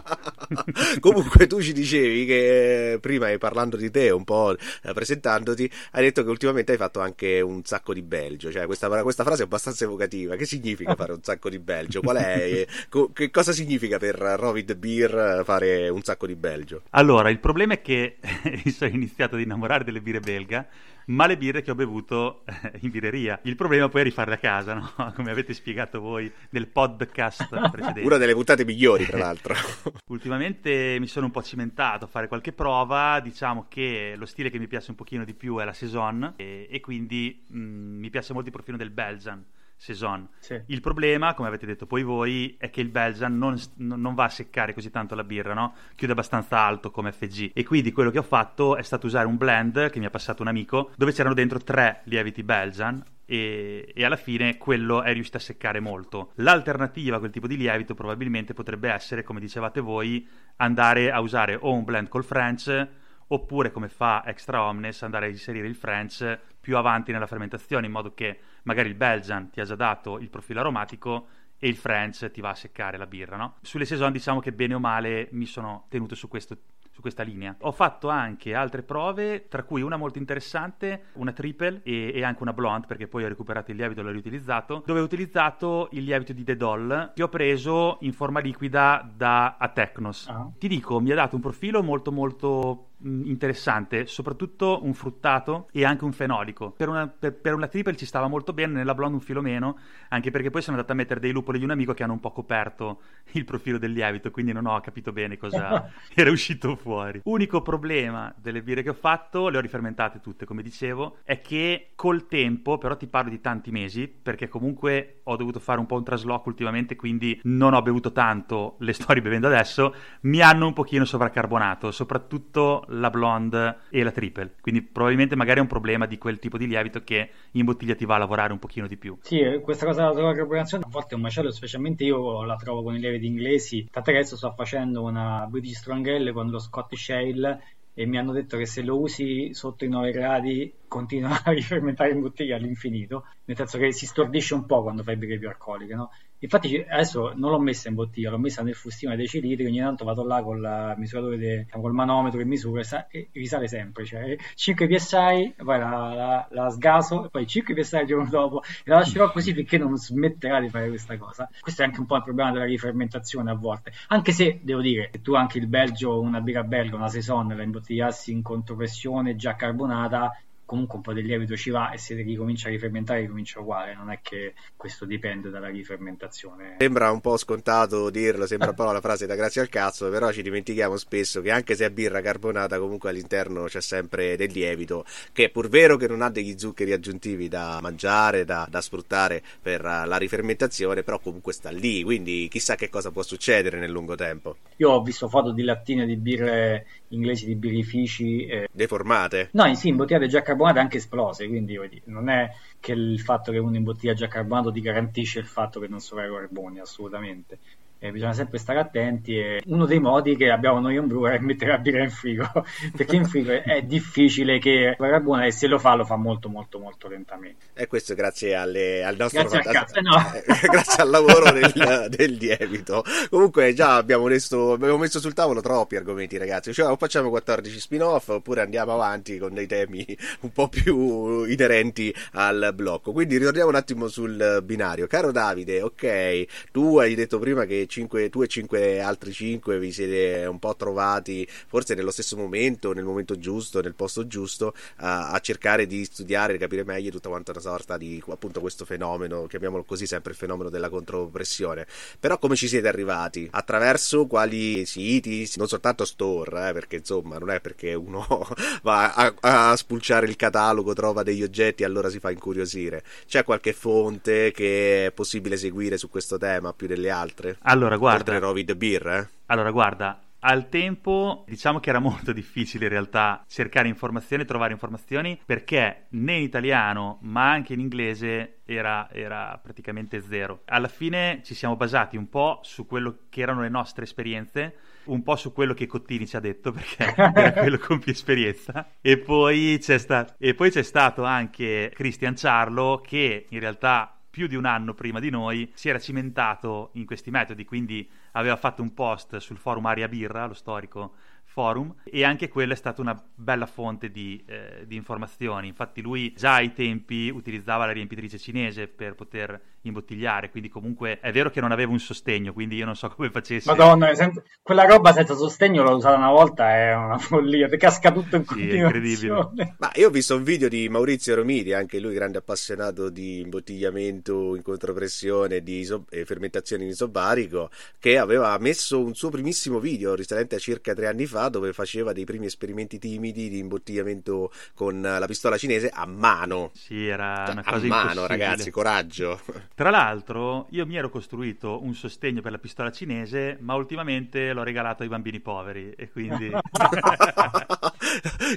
[SPEAKER 1] Comunque tu ci dicevi che prima parlando di te, un po' eh, presentandoti, hai detto che ultimamente hai fatto anche un sacco di Belgio, cioè questa, questa frase è abbastanza evocativa. Che significa fare un sacco di Belgio? Qual è? che cosa significa per Rovid Beer fare un sacco di Belgio?
[SPEAKER 3] Allora, il problema è che sono iniziato ad innamorare delle birre belga ma le birre che ho bevuto eh, in birreria. Il problema poi è rifarle a casa, no? come avete spiegato voi nel podcast precedente.
[SPEAKER 1] Una delle puntate migliori, tra l'altro.
[SPEAKER 3] Ultimamente mi sono un po' cimentato a fare qualche prova, diciamo che lo stile che mi piace un pochino di più è la Saison e, e quindi mh, mi piace molto il profilo del Belgian. Saison.
[SPEAKER 4] Sì.
[SPEAKER 3] Il problema, come avete detto poi voi, è che il Belgian non, non, va a seccare così tanto la birra, no? Chiude abbastanza alto come FG. E quindi quello che ho fatto è stato usare un blend che mi ha passato un amico, dove c'erano dentro tre lieviti Belgian, e, e, alla fine quello è riuscito a seccare molto. L'alternativa a quel tipo di lievito probabilmente potrebbe essere, come dicevate voi, andare a usare o un blend col French oppure come fa Extra Omnes andare a inserire il French più avanti nella fermentazione in modo che magari il Belgian ti ha già dato il profilo aromatico e il French ti va a seccare la birra, no? Sulle saison diciamo che bene o male mi sono tenuto su questo su questa linea. Ho fatto anche altre prove, tra cui una molto interessante, una triple e, e anche una blonde, perché poi ho recuperato il lievito e l'ho riutilizzato, dove ho utilizzato il lievito di The Doll, che ho preso in forma liquida da Atecnos.
[SPEAKER 4] Ah.
[SPEAKER 3] Ti dico, mi ha dato un profilo molto molto interessante, soprattutto un fruttato e anche un fenolico. Per una, per, per una, triple ci stava molto bene, nella blonde un filo meno, anche perché poi sono andato a mettere dei lupoli di un amico che hanno un po' coperto il profilo del lievito, quindi non ho capito bene cosa era uscito fuori. Unico problema delle birre che ho fatto, le ho rifermentate tutte, come dicevo, è che col tempo, però ti parlo di tanti mesi, perché comunque ho dovuto fare un po' un trasloco ultimamente, quindi non ho bevuto tanto, le sto ribevendo adesso, mi hanno un pochino sovraccarbonato, soprattutto la blonde e la triple. Quindi probabilmente magari è un problema di quel tipo di lievito che in bottiglia ti va a lavorare un pochino di più.
[SPEAKER 4] Sì, questa cosa della sovraccarbonazione a volte è un macello, specialmente io la trovo con i lieviti inglesi. Tant'è che adesso sto facendo una British Strong Ale con lo Scottish Ale e mi hanno detto che se lo usi sotto i 9 gradi continua a rifermentare in bottiglia all'infinito, nel senso che si stordisce un po' quando fai birre più alcoliche, no? Infatti adesso non l'ho messa in bottiglia, l'ho messa nel fustino dei decilitri, ogni tanto vado là con il misuratore, de, col manometro che misura e risale sempre, cioè 5 psi, poi la, la, la sgaso, poi 5 psi il giorno dopo e la lascerò così finché non smetterà di fare questa cosa. Questo è anche un po' il problema della rifermentazione a volte, anche se devo dire che tu anche il Belgio, una birra belga, una Saison, la imbottigliassi in contropressione già carbonata, comunque un po' del lievito ci va e se ricomincia a rifermentare ricomincia uguale, non è che questo dipende dalla rifermentazione.
[SPEAKER 1] Sembra un po' scontato dirlo, sembra un po' la frase da grazie al cazzo, però ci dimentichiamo spesso che anche se è birra carbonata comunque all'interno c'è sempre del lievito, che è pur vero che non ha degli zuccheri aggiuntivi da mangiare, da, da sfruttare per la rifermentazione, però comunque sta lì, quindi chissà che cosa può succedere nel lungo tempo.
[SPEAKER 4] Io ho visto foto di lattine di birre inglesi, di birrifici... Eh...
[SPEAKER 1] Deformate?
[SPEAKER 4] No, sì, imbottigliate già carbonate anche esplose, quindi non è che il fatto che uno imbottiglia già carbonato ti garantisce il fatto che non sono carboni, assolutamente eh, bisogna sempre stare attenti e uno dei modi che abbiamo noi in brewer è mettere la birra in frigo perché in frigo è difficile che la buona e se lo fa lo fa molto molto molto lentamente.
[SPEAKER 1] E questo grazie alle, al nostro
[SPEAKER 4] grazie, al, cazzo, no.
[SPEAKER 1] grazie al lavoro del, del, lievito. Comunque già abbiamo messo, abbiamo messo, sul tavolo troppi argomenti ragazzi. Cioè o facciamo 14 spin off oppure andiamo avanti con dei temi un po' più inerenti al blocco. Quindi ritorniamo un attimo sul binario. Caro Davide ok tu hai detto prima che 5, tu e cinque altri cinque vi siete un po' trovati forse nello stesso momento, nel momento giusto, nel posto giusto, a, a cercare di studiare e capire meglio tutta quanta una sorta di appunto questo fenomeno, chiamiamolo così sempre il fenomeno della contropressione. Però come ci siete arrivati? Attraverso quali siti? Non soltanto store, eh, perché insomma non è perché uno va a, a spulciare il catalogo, trova degli oggetti e allora si fa incuriosire. C'è qualche fonte che è possibile seguire su questo tema più delle altre?
[SPEAKER 3] Allora, allora, guarda.
[SPEAKER 1] Oltre Rovid Beer, eh?
[SPEAKER 3] Allora, guarda. Al tempo diciamo che era molto difficile in realtà cercare informazioni, trovare informazioni, perché né in italiano ma anche in inglese era, era, praticamente zero. Alla fine ci siamo basati un po' su quello che erano le nostre esperienze, un po' su quello che Cottini ci ha detto, perché era quello con più esperienza, e poi c'è, sta- e poi c'è stato anche Christian Ciarlo che in realtà più di un anno prima di noi si era cimentato in questi metodi, quindi aveva fatto un post sul forum Aria Birra, lo storico forum, e anche quella è stata una bella fonte di, eh, di informazioni. Infatti lui già ai tempi utilizzava la riempitrice cinese per poter imbottigliare, quindi comunque è vero che non avevo un sostegno, quindi io non so come facessi.
[SPEAKER 4] Madonna, sen- quella roba senza sostegno l'ho usata una volta, è una follia, ti casca tutto in
[SPEAKER 3] Sì, è incredibile.
[SPEAKER 1] Ma io ho visto un video di Maurizio Romiti, anche lui grande appassionato di imbottigliamento in contropressione di iso- e fermentazione in isobarico, che aveva messo un suo primissimo video risalente a circa tre anni fa dove faceva dei primi esperimenti timidi di imbottigliamento con la pistola cinese a mano.
[SPEAKER 3] Sì, era una
[SPEAKER 1] a
[SPEAKER 3] cosa
[SPEAKER 1] mano,
[SPEAKER 3] impossibile.
[SPEAKER 1] ragazzi, coraggio.
[SPEAKER 3] Tra l'altro, io mi ero costruito un sostegno per la pistola cinese, ma ultimamente l'ho regalato ai bambini poveri e quindi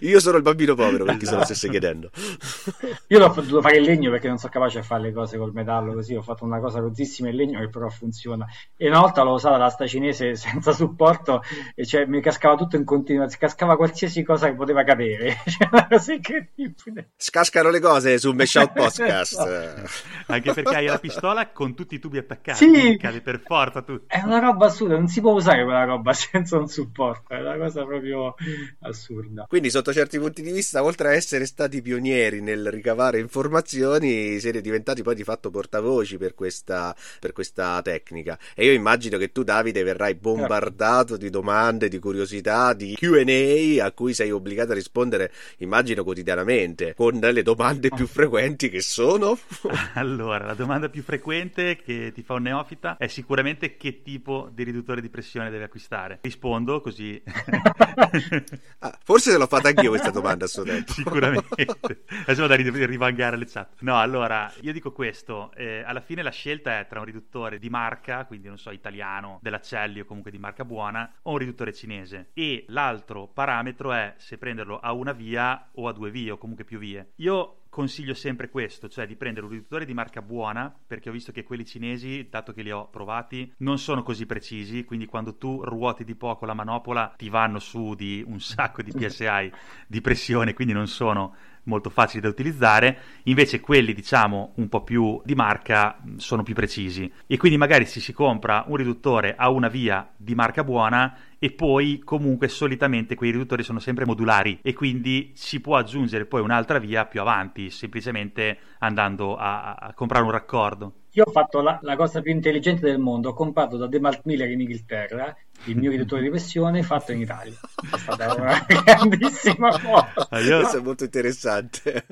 [SPEAKER 1] Io sono il bambino povero, per chi se lo stesse chiedendo.
[SPEAKER 4] Io l'ho dovuto fare in legno perché non sono capace a fare le cose col metallo così, ho fatto una cosa rozzissima in legno che però funziona. E una volta l'ho usata l'asta cinese senza supporto e cioè mi cascava tutto in continuazione, cascava qualsiasi cosa che poteva cadere. Cioè, una cosa incredibile.
[SPEAKER 1] Scascano le cose su Mesh Out Podcast.
[SPEAKER 3] anche perché hai la pistola con tutti i tubi attaccati,
[SPEAKER 4] Sì.
[SPEAKER 3] cade per forza tutto.
[SPEAKER 4] È una roba assurda, non si può usare quella roba senza un supporto, è una cosa proprio assurda.
[SPEAKER 1] Quindi, sotto certi punti di vista, oltre a essere stati pionieri nel ricavare informazioni, siete diventati poi di fatto portavoci per questa, per questa tecnica. E io immagino che tu, Davide, verrai bombardato di domande, di curiosità, di QA a cui sei obbligato a rispondere, immagino quotidianamente, con le domande più frequenti che sono.
[SPEAKER 3] Allora, la domanda più frequente che ti fa un neofita è sicuramente che tipo di riduttore di pressione deve acquistare. Rispondo così.
[SPEAKER 1] Ah, forse te l'ho fatta anch'io questa domanda a suo tempo.
[SPEAKER 3] Sicuramente. Adesso vado a ri- rivangare le chat. No, allora, io dico questo. eh, alla fine la scelta è tra un riduttore di marca, quindi non so, italiano, dell'Accelli o comunque di marca buona, o un riduttore cinese. E l'altro parametro è se prenderlo a una via o a due vie o comunque più vie. Io consiglio sempre questo, cioè di prendere un riduttore di marca buona, perché ho visto che quelli cinesi, dato che li ho provati, non sono così precisi, quindi quando tu ruoti di poco la manopola ti vanno su di un sacco di PSI di pressione, quindi non sono molto facili da utilizzare, invece quelli diciamo un po' più di marca mh, sono più precisi e quindi magari si si compra un riduttore a una via di marca buona e poi comunque solitamente quei riduttori sono sempre modulari e quindi si può aggiungere poi un'altra via più avanti, semplicemente andando a, a comprare un raccordo.
[SPEAKER 4] Io ho fatto la, la cosa più intelligente del mondo, ho comprato da DeMalt Miller in Inghilterra il mio riduttore di pressione fatto in Italia. È stata una grandissima cosa.
[SPEAKER 3] Ah, io-
[SPEAKER 1] Questo è molto interessante.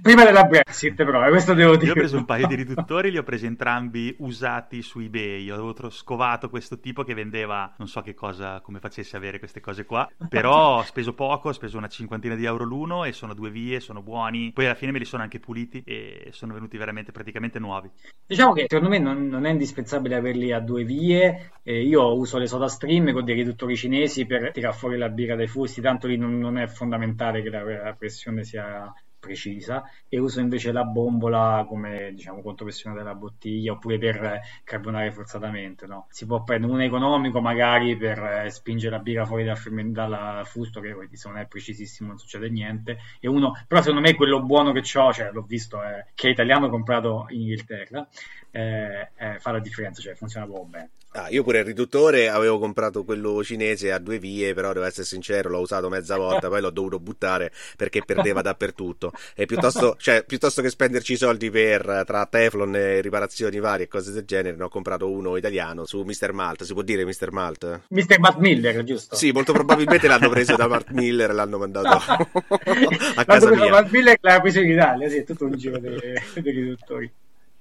[SPEAKER 4] Prima della Brexit, però, eh, questo devo dire.
[SPEAKER 3] Io ho preso un paio di riduttori, li ho presi entrambi usati su eBay. Ho avevo scovato questo tipo che vendeva non so che cosa, come facesse avere queste cose qua. Però ho speso poco, ho speso una cinquantina di euro l'uno e sono due vie, sono buoni. Poi alla fine me li sono anche puliti e sono venuti veramente praticamente nuovi.
[SPEAKER 4] Diciamo che secondo me non, non è indispensabile averli a due vie. Eh, io uso le soda stream con dei riduttori cinesi per tirar fuori la birra dai fusti, tanto lì non, non è fondamentale che la, la pressione sia precisa e uso invece la bombola come diciamo contropressione della bottiglia oppure per carbonare forzatamente no? si può prendere un economico magari per eh, spingere la birra fuori dal, fermen- dal fusto che se non è precisissimo non succede niente e uno però secondo me quello buono che ho cioè l'ho visto eh, che è italiano comprato in Inghilterra eh, eh, fa la differenza cioè funziona proprio bene
[SPEAKER 1] Ah, io pure il riduttore avevo comprato quello cinese a due vie, però devo essere sincero, l'ho usato mezza volta, poi l'ho dovuto buttare perché perdeva dappertutto. E piuttosto, cioè, piuttosto che spenderci i soldi per tra Teflon e riparazioni varie e cose del genere, ne ho comprato uno italiano su Mr. Malt. Si può dire Mr. Malt?
[SPEAKER 4] Mr. Matt Miller giusto?
[SPEAKER 1] Sì, molto probabilmente l'hanno preso da Mart Miller e l'hanno mandato a casa mia.
[SPEAKER 4] Matt Miller l'ha preso in Italia sì, è tutto un giro dei, dei riduttori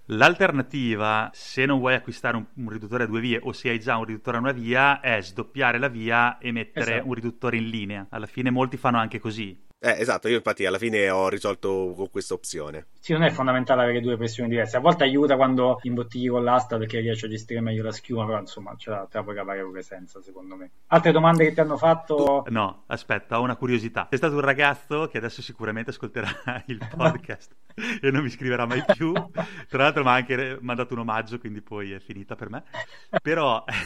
[SPEAKER 3] L'alternativa, se non vuoi acquistare un, un riduttore a due vie o se hai già un riduttore a una via, è sdoppiare la via e mettere
[SPEAKER 4] Esatto.
[SPEAKER 3] un riduttore in linea. Alla fine molti fanno anche così.
[SPEAKER 1] Eh, esatto, io infatti alla fine ho risolto con questa opzione.
[SPEAKER 4] Sì, non è fondamentale avere due pressioni diverse. A volte aiuta quando imbottigli con l'asta perché riesci a gestire meglio la schiuma, però insomma ce la, te la puoi cavare pure senza, secondo me. Altre domande che ti hanno fatto?
[SPEAKER 3] No, aspetta, ho una curiosità. C'è stato un ragazzo che adesso sicuramente ascolterà il podcast e non mi scriverà mai più. Tra l'altro mi ha anche mandato un omaggio, quindi poi è finita per me. Però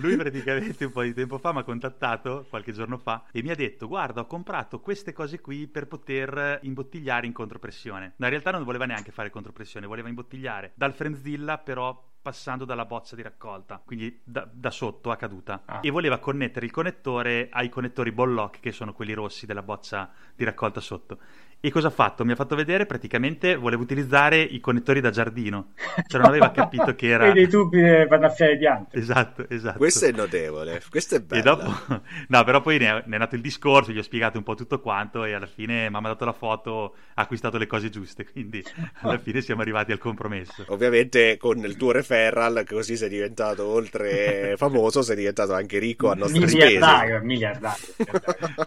[SPEAKER 3] lui praticamente un po' di tempo fa mi ha contattato qualche giorno fa e mi ha detto guarda ho comprato queste cose qui per poter imbottigliare in contropressione. Ma in realtà non voleva neanche fare contropressione, voleva imbottigliare dal Frenzilla però passando dalla bozza di raccolta, quindi da, da sotto a caduta,
[SPEAKER 4] Ah.
[SPEAKER 3] e voleva connettere il connettore ai connettori ball lock, che sono quelli rossi della bozza di raccolta sotto. E cosa ha fatto? Mi ha fatto vedere praticamente voleva utilizzare i connettori da giardino, cioè non aveva capito che era...
[SPEAKER 4] Dei tubi per annaffiare le piante.
[SPEAKER 3] Esatto, esatto.
[SPEAKER 1] Questo è notevole, questo è bello.
[SPEAKER 3] E dopo, no, però poi ne è, ne è nato il discorso, gli ho spiegato un po' tutto quanto e alla fine mi ha mandato la foto, ha acquistato le cose giuste, quindi alla fine siamo arrivati al compromesso.
[SPEAKER 1] Ovviamente con il tuo referral, così sei diventato oltre famoso, sei diventato anche ricco a nostre
[SPEAKER 4] Miliardario,
[SPEAKER 1] spese.
[SPEAKER 4] miliardario.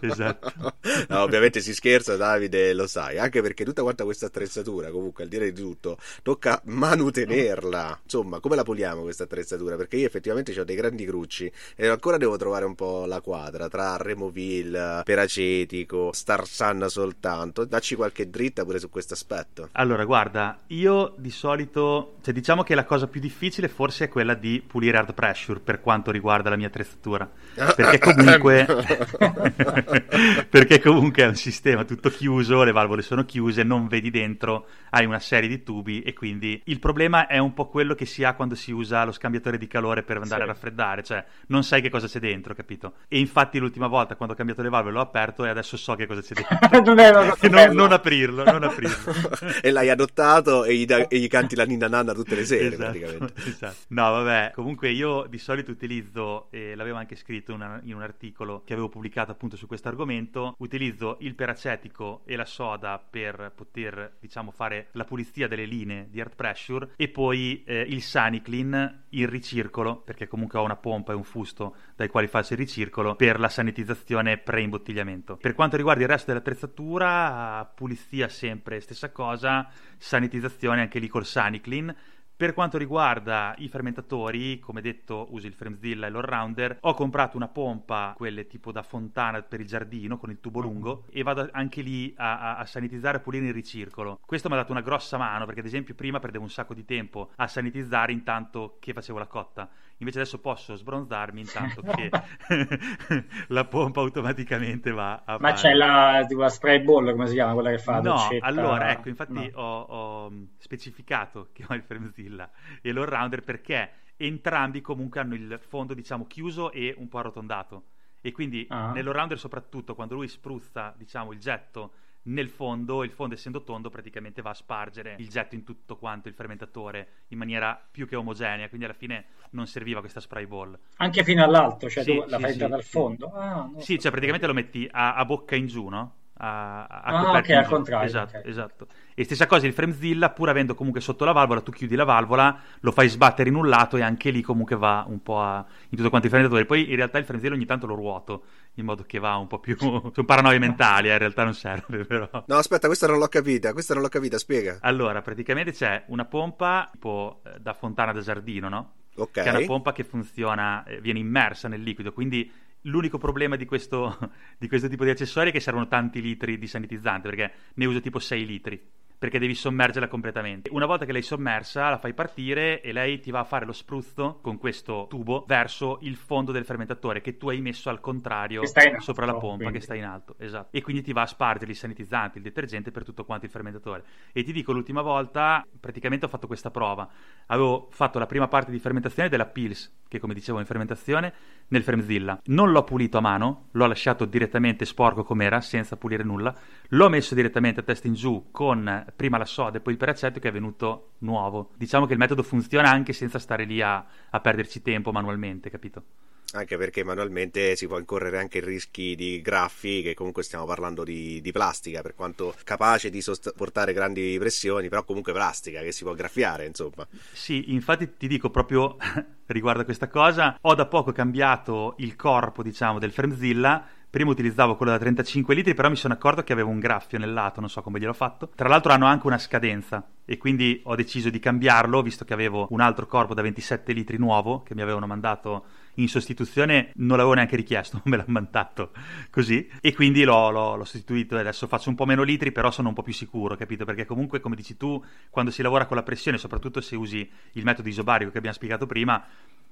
[SPEAKER 3] esatto.
[SPEAKER 1] No, ovviamente si scherza, Davide, lo sai, anche perché tutta quanta questa attrezzatura, comunque, al dire di tutto, tocca manutenerla. Insomma, come la puliamo questa attrezzatura? Perché io effettivamente ho dei grandi crucci e ancora devo trovare un po' la quadra tra Removil, Peracetico, Star Sun soltanto. Dacci qualche dritta pure su questo aspetto.
[SPEAKER 3] Allora, guarda, io di solito, cioè diciamo che la cosa più difficile forse è quella di pulire hard pressure per quanto riguarda la mia attrezzatura, perché comunque, perché comunque è un sistema tutto chiuso, le valvole sono chiuse, non vedi dentro, hai una serie di tubi e quindi il problema è un po' quello che si ha quando si usa lo scambiatore di calore per andare
[SPEAKER 4] Sì.
[SPEAKER 3] a raffreddare, cioè non sai che cosa c'è dentro, capito? E infatti l'ultima volta quando ho cambiato le valvole l'ho aperto e adesso so che cosa c'è dentro.
[SPEAKER 4] non è una cosa
[SPEAKER 3] non, non aprirlo, non aprirlo.
[SPEAKER 1] e l'hai adottato e gli, da- e gli canti la ninna nanna tutte le sere,
[SPEAKER 3] Esatto,
[SPEAKER 1] praticamente.
[SPEAKER 3] esatto. No, vabbè, comunque io di solito utilizzo, e l'avevo anche scritto in, una- in un articolo che avevo pubblicato appunto su questo argomento, utilizzo il peracetico e la soda per poter, diciamo, fare la pulizia delle linee di hard pressure e poi eh, il Saniclean, il ricircolo, perché comunque ho una pompa e un fusto dai quali faccio il ricircolo, per la sanitizzazione pre-imbottigliamento. Per quanto riguarda il resto dell'attrezzatura, pulizia sempre stessa cosa, sanitizzazione anche lì col Saniclean. Per quanto riguarda i fermentatori, come detto, uso il Fremzilla e l'Allrounder. Ho comprato una pompa, quelle tipo da fontana per il giardino, con il tubo lungo, e vado anche lì a, a- a sanitizzare, a pulire il ricircolo. Questo mi ha dato una grossa mano, perché ad esempio prima perdevo un sacco di tempo a sanitizzare intanto che facevo la cotta. Invece adesso posso sbronzarmi intanto che la pompa automaticamente va a
[SPEAKER 4] Ma
[SPEAKER 3] fare-
[SPEAKER 4] c'è la, tipo la spray ball, come si chiama? Quella che fa
[SPEAKER 3] No,
[SPEAKER 4] doccetta?
[SPEAKER 3] allora ecco, infatti
[SPEAKER 4] No.
[SPEAKER 3] ho, ho, mh, specificato che ho il Fremzilla e l'Allrounder perché entrambi comunque hanno il fondo, diciamo, chiuso e un po' arrotondato. E quindi
[SPEAKER 4] Ah.
[SPEAKER 3] nell'Allrounder soprattutto quando lui spruzza, diciamo, il getto nel fondo, il fondo essendo tondo praticamente va a spargere il getto in tutto quanto il fermentatore in maniera più che omogenea, quindi alla fine non serviva questa spray ball.
[SPEAKER 4] Anche fino all'alto, cioè
[SPEAKER 3] Sì,
[SPEAKER 4] tu la
[SPEAKER 3] sì,
[SPEAKER 4] fai
[SPEAKER 3] sì,
[SPEAKER 4] entrare al
[SPEAKER 3] sì.
[SPEAKER 4] fondo. Ah.
[SPEAKER 3] Sì, cioè praticamente lo metti a, a bocca in giù, no? A, a
[SPEAKER 4] Ah, ok, al contrario,
[SPEAKER 3] Esatto,
[SPEAKER 4] ok.
[SPEAKER 3] esatto. E stessa cosa il Fremzilla, pur avendo comunque sotto la valvola, tu chiudi la valvola, lo fai sbattere in un lato e anche lì comunque va un po' a, in tutto quanto il fermentatore. Poi in realtà il Fremzilla ogni tanto lo ruoto, in modo che va un po' più... Sono paranoie mentali, eh, in realtà non serve però.
[SPEAKER 1] No, aspetta, questa non l'ho capita, questa non l'ho capita, spiega.
[SPEAKER 3] Allora, praticamente c'è una pompa tipo eh, da fontana da giardino, no?
[SPEAKER 1] Ok.
[SPEAKER 3] Che è una pompa che funziona, eh, viene immersa nel liquido, quindi l'unico problema di questo, di questo tipo di accessori è che servono tanti litri di sanitizzante, perché ne uso tipo 6 litri. Perché devi sommergerla completamente. Una volta che l'hai sommersa, la fai partire e lei ti va a fare lo spruzzo con questo tubo verso il fondo del fermentatore che tu hai messo al contrario
[SPEAKER 4] alto,
[SPEAKER 3] sopra la pompa
[SPEAKER 4] quindi.
[SPEAKER 3] che sta in alto. Esatto. E quindi ti va a spargere il sanitizzante, il detergente per tutto quanto il fermentatore. E ti dico, l'ultima volta praticamente ho fatto questa prova. Avevo fatto la prima parte di fermentazione della Pils, che come dicevo in fermentazione, nel Fremzilla. Non l'ho pulito a mano, l'ho lasciato direttamente sporco com'era, senza pulire nulla. L'ho messo direttamente a testa in giù con prima la soda e poi il peracetto che è venuto nuovo. Diciamo che il metodo funziona anche senza stare lì a, a perderci tempo manualmente, capito?
[SPEAKER 1] Anche perché manualmente si può incorrere anche rischi di graffi, che comunque stiamo parlando di, di plastica, per quanto capace di sopportare grandi pressioni, però comunque plastica che si può graffiare, insomma.
[SPEAKER 3] Sì, infatti ti dico proprio riguardo a questa cosa, ho da poco cambiato il corpo, diciamo, del Fremzilla. Prima utilizzavo quello da 35 litri, però mi sono accorto che avevo un graffio nel lato, non so come gliel'ho fatto. Tra l'altro hanno anche una scadenza e quindi ho deciso di cambiarlo, visto che avevo un altro corpo da 27 litri nuovo che mi avevano mandato in sostituzione, non l'avevo neanche richiesto, me l'hanno mandato così e quindi l'ho, l'ho- l'ho sostituito e adesso faccio un po' meno litri, però sono un po' più sicuro, capito? Perché comunque, come dici tu, quando si lavora con la pressione, soprattutto se usi il metodo isobarico che abbiamo spiegato prima,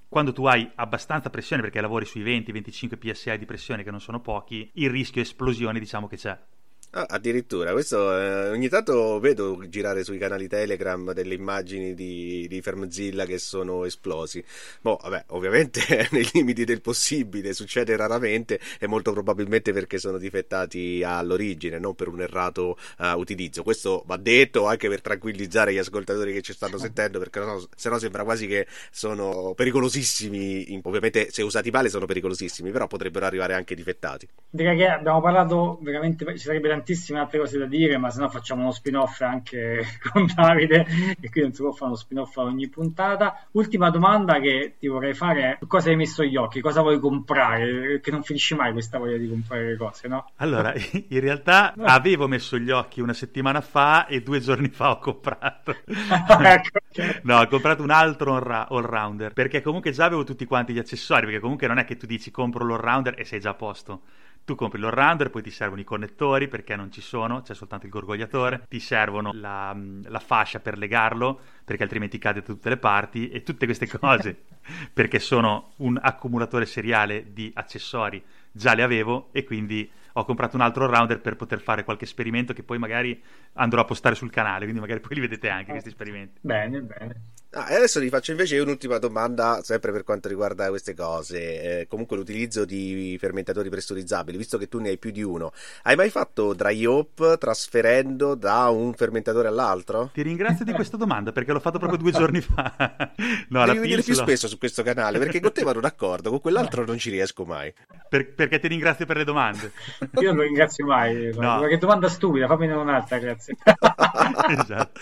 [SPEAKER 3] quando tu hai abbastanza pressione, perché lavori sui 20-25 psi di pressione, che non sono pochi, il rischio esplosione diciamo che c'è.
[SPEAKER 1] Ah, addirittura, questo eh, ogni tanto vedo girare sui canali Telegram delle immagini di, di Fermzilla che sono esplosi. Boh, vabbè, ovviamente nei limiti del possibile, succede raramente e molto probabilmente perché sono difettati all'origine, non per un errato uh, utilizzo. Questo va detto anche per tranquillizzare gli ascoltatori che ci stanno sentendo, perché no, se no sembra quasi che sono pericolosissimi. Ovviamente se usati male sono pericolosissimi, però potrebbero arrivare anche difettati.
[SPEAKER 4] Direi che abbiamo parlato veramente, ci sarebbe tantissime altre cose da dire, ma se no facciamo uno spin-off anche con Davide e qui non si può fare uno spin-off a ogni puntata. Ultima domanda che ti vorrei fare, cosa hai messo gli occhi? Cosa vuoi comprare? Che non finisci mai questa voglia di comprare le cose, no?
[SPEAKER 3] Allora, in realtà avevo messo gli occhi una settimana fa e due giorni fa ho comprato. ecco, no, ho comprato un altro all-rounder, perché comunque già avevo tutti quanti gli accessori, perché comunque non è che tu dici compro l'all-rounder e sei già a posto tu compri l'all-rounder, poi ti servono i connettori perché non ci sono, c'è soltanto il gorgogliatore, ti servono la, la fascia per legarlo perché altrimenti cade da tutte le parti e tutte queste cose perché sono un accumulatore seriale di accessori, già le avevo e quindi ho comprato un altro rounder per poter fare qualche esperimento che poi magari andrò a postare sul canale, quindi magari poi li vedete anche questi esperimenti.
[SPEAKER 4] Bene, bene.
[SPEAKER 1] Ah, e adesso vi faccio invece un'ultima domanda, sempre per quanto riguarda queste cose. Eh, comunque l'utilizzo di fermentatori pressurizzabili, visto che tu ne hai più di uno, hai mai fatto dry hop trasferendo da un fermentatore all'altro?
[SPEAKER 3] Ti ringrazio di questa domanda perché l'ho fatto proprio due giorni fa.
[SPEAKER 1] no, Devi venire più spesso su questo canale perché con te vado d'accordo, con quell'altro non ci riesco mai.
[SPEAKER 3] Per, perché ti ringrazio per le domande.
[SPEAKER 4] Io non lo ringrazio mai. No. Che domanda stupida, fammi un'altra, grazie.
[SPEAKER 3] esatto.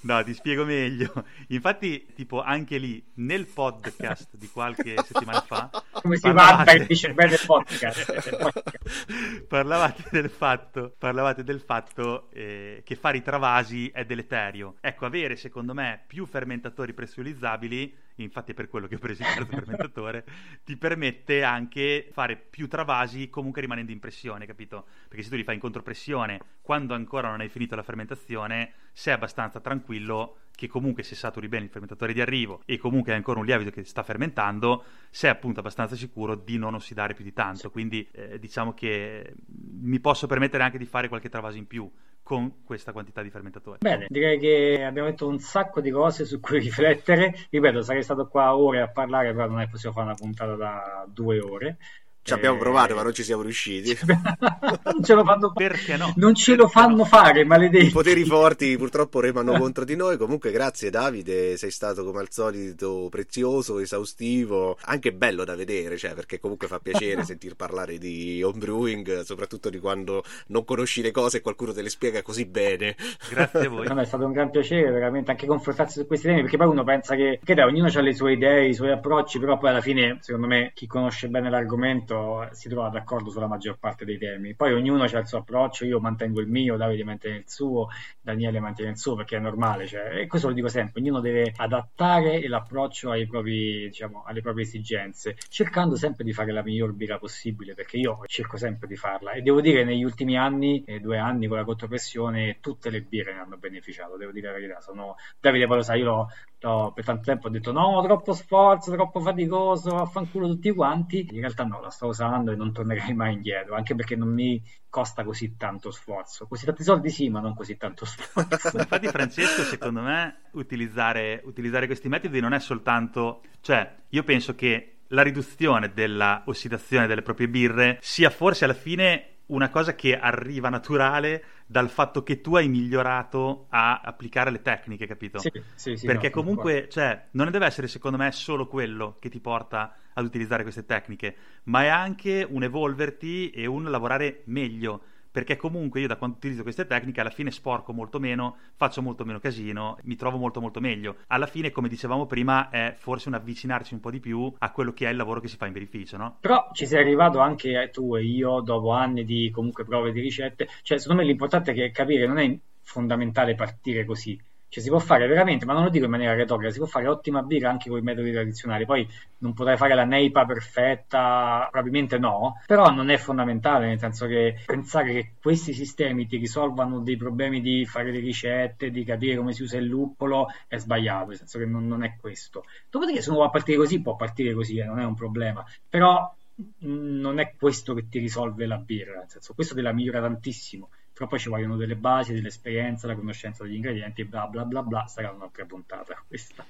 [SPEAKER 3] No, ti spiego meglio. Infatti, tipo, anche lì nel podcast di qualche settimana fa.
[SPEAKER 4] Come si parlavate... va dice bene podcast.
[SPEAKER 3] parlavate del fatto, parlavate del fatto eh, che fare i travasi è deleterio. Ecco, avere secondo me più fermentatori pressurizzabili infatti è per quello che ho preso il terzo fermentatore, ti permette anche fare più travasi comunque rimanendo in pressione, capito? Perché se tu li fai in contropressione quando ancora non hai finito la fermentazione, sei abbastanza tranquillo che comunque se saturi bene il fermentatore di arrivo e comunque hai ancora un lievito che sta fermentando, sei appunto abbastanza sicuro di non ossidare più di tanto. Quindi eh, diciamo che mi posso permettere anche di fare qualche travaso in più con questa quantità di fermentatori.
[SPEAKER 4] Bene, direi che abbiamo detto un sacco di cose su cui riflettere. Ripeto, sarei stato qua ore a parlare, però non è possibile fare una puntata da due ore.
[SPEAKER 1] Ci abbiamo provato, ma non ci siamo riusciti.
[SPEAKER 4] non ce lo fanno
[SPEAKER 3] Perché no?
[SPEAKER 4] Non ce lo fanno fare, maledetti.
[SPEAKER 1] I poteri forti purtroppo remano contro di noi. Comunque, grazie Davide, sei stato come al solito prezioso, esaustivo, anche bello da vedere, cioè, perché comunque fa piacere sentir parlare di homebrewing, soprattutto di quando non conosci le cose e qualcuno te le spiega così bene.
[SPEAKER 3] Grazie a voi.
[SPEAKER 4] No, è stato un gran piacere, veramente, anche confrontarsi su questi temi, perché poi uno pensa che, che dai, ognuno ha le sue idee, i suoi approcci, però poi alla fine, secondo me, chi conosce bene l'argomento momento si trova d'accordo sulla maggior parte dei temi. Poi ognuno ha il suo approccio, io mantengo il mio, Davide mantiene il suo, Daniele mantiene il suo perché è normale. Cioè, e questo lo dico sempre, ognuno deve adattare l'approccio ai propri, diciamo, alle proprie esigenze, cercando sempre di fare la miglior birra possibile, perché io cerco sempre di farla. E devo dire, negli ultimi anni, eh, due anni con la contropressione, tutte le birre ne hanno beneficiato, devo dire la verità. Sono... Davide poi lo sa, io l'ho, l'ho, per tanto tempo ho detto no, troppo sforzo, troppo faticoso, affanculo tutti quanti. In realtà no, la sto usando e non tornerei mai indietro, anche perché non mi costa così tanto sforzo. Così tanti soldi sì, ma non così tanto sforzo.
[SPEAKER 3] Infatti Francesco, secondo me, utilizzare, utilizzare questi metodi non è soltanto... Cioè, io penso che la riduzione della ossidazione delle proprie birre sia forse alla fine una cosa che arriva naturale dal fatto che tu hai migliorato a applicare le tecniche, capito?
[SPEAKER 4] Sì, sì, sì,
[SPEAKER 3] Perché
[SPEAKER 4] no,
[SPEAKER 3] comunque, cioè, non deve essere secondo me solo quello che ti porta ad utilizzare queste tecniche, ma è anche un evolverti e un lavorare meglio perché comunque io da quando utilizzo queste tecniche alla fine sporco molto meno, faccio molto meno casino, mi trovo molto molto meglio. Alla fine, come dicevamo prima, è forse un avvicinarci un po' di più a quello che è il lavoro che si fa in birrificio, no?
[SPEAKER 4] Però ci sei arrivato anche tu e io dopo anni di comunque prove di ricette, cioè secondo me l'importante è che capire non è fondamentale partire così, cioè si può fare veramente, ma non lo dico in maniera retorica, si può fare ottima birra anche con i metodi tradizionali. Poi non potrai fare la neipa perfetta, probabilmente no, però non è fondamentale, nel senso che pensare che questi sistemi ti risolvano dei problemi di fare le ricette, di capire come si usa il luppolo, è sbagliato, nel senso che non, non è questo. Dopodiché se uno vuole partire così, può partire così, eh, non è un problema. Però non è questo che ti risolve la birra, nel senso questo te la migliora tantissimo, però poi ci vogliono delle basi, dell'esperienza, la conoscenza degli ingredienti, bla bla bla bla, sarà un'altra puntata questa.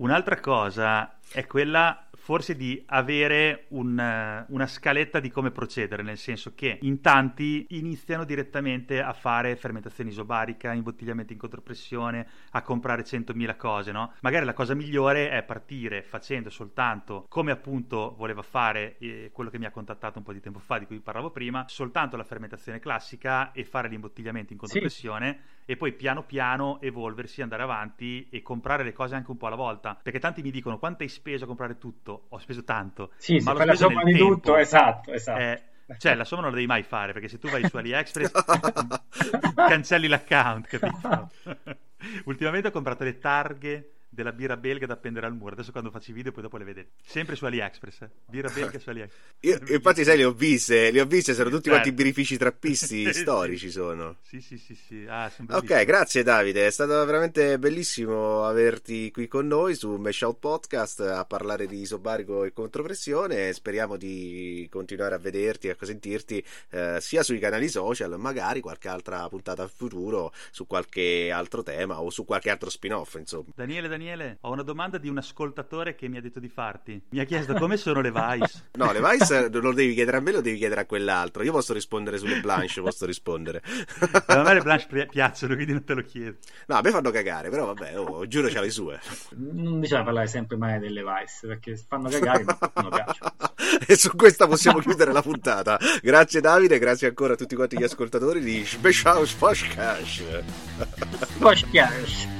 [SPEAKER 3] Un'altra cosa è quella forse di avere un, una scaletta di come procedere, nel senso che in tanti iniziano direttamente a fare fermentazione isobarica, imbottigliamento in contropressione, a comprare 100.000 cose, no? Magari la cosa migliore è partire facendo soltanto, come appunto voleva fare eh, quello che mi ha contattato un po' di tempo fa, di cui parlavo prima, soltanto la fermentazione classica e fare l'imbottigliamento in contropressione sì. e poi piano piano evolversi, andare avanti e comprare le cose anche un po' alla volta. Perché tanti mi dicono quanto hai speso a comprare tutto? ho speso tanto.
[SPEAKER 4] Sì, ma fai la somma di tempo, tutto, esatto, esatto.
[SPEAKER 3] Eh, cioè, la somma non la devi mai fare, perché se tu vai su AliExpress cancelli l'account, capito? Ultimamente ho comprato le targhe della birra belga da appendere al muro. Adesso quando faccio i video poi dopo le vedete. Sempre su AliExpress, eh. birra belga su AliExpress.
[SPEAKER 1] Io, infatti sai, le ho viste, le ho viste, sono tutti quanti certo. birrifici trappisti storici sono.
[SPEAKER 3] Sì, sì, sì, sì. Ah,
[SPEAKER 1] ok, grazie Davide, è stato veramente bellissimo averti qui con noi su Mesh Out Podcast a parlare di isobarico e contropressione. Speriamo di continuare a vederti e a sentirti eh, sia sui canali social, magari qualche altra puntata al futuro su qualche altro tema o su qualche altro spin-off, insomma.
[SPEAKER 3] Daniele, Daniele Daniele, ho una domanda di un ascoltatore che mi ha detto di farti. Mi ha chiesto come sono le Vice.
[SPEAKER 1] no, le Vice non lo devi chiedere a me, lo devi chiedere a quell'altro. Io posso rispondere sulle Blanche, posso rispondere.
[SPEAKER 3] a me le Blanche piacciono, quindi non te lo chiedo.
[SPEAKER 1] No, a me fanno cagare, però vabbè, oh, giuro c'ha le sue.
[SPEAKER 4] Non bisogna parlare sempre male delle Vice, perché fanno cagare, ma non piacciono.
[SPEAKER 1] e su questa possiamo chiudere la puntata. Grazie Davide, grazie ancora a tutti quanti gli ascoltatori di Special Podcast.
[SPEAKER 4] Podcast.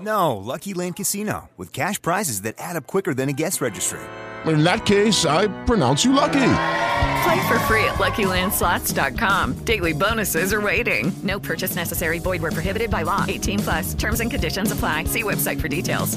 [SPEAKER 5] No, Lucky Land Casino, with cash prizes that add up quicker than a guest registry.
[SPEAKER 6] In that case, I pronounce you lucky.
[SPEAKER 7] Play for free at LuckyLandSlots.com. Daily bonuses are waiting. No purchase necessary. Void were prohibited by law. 18 plus. Terms and conditions apply. See website for details.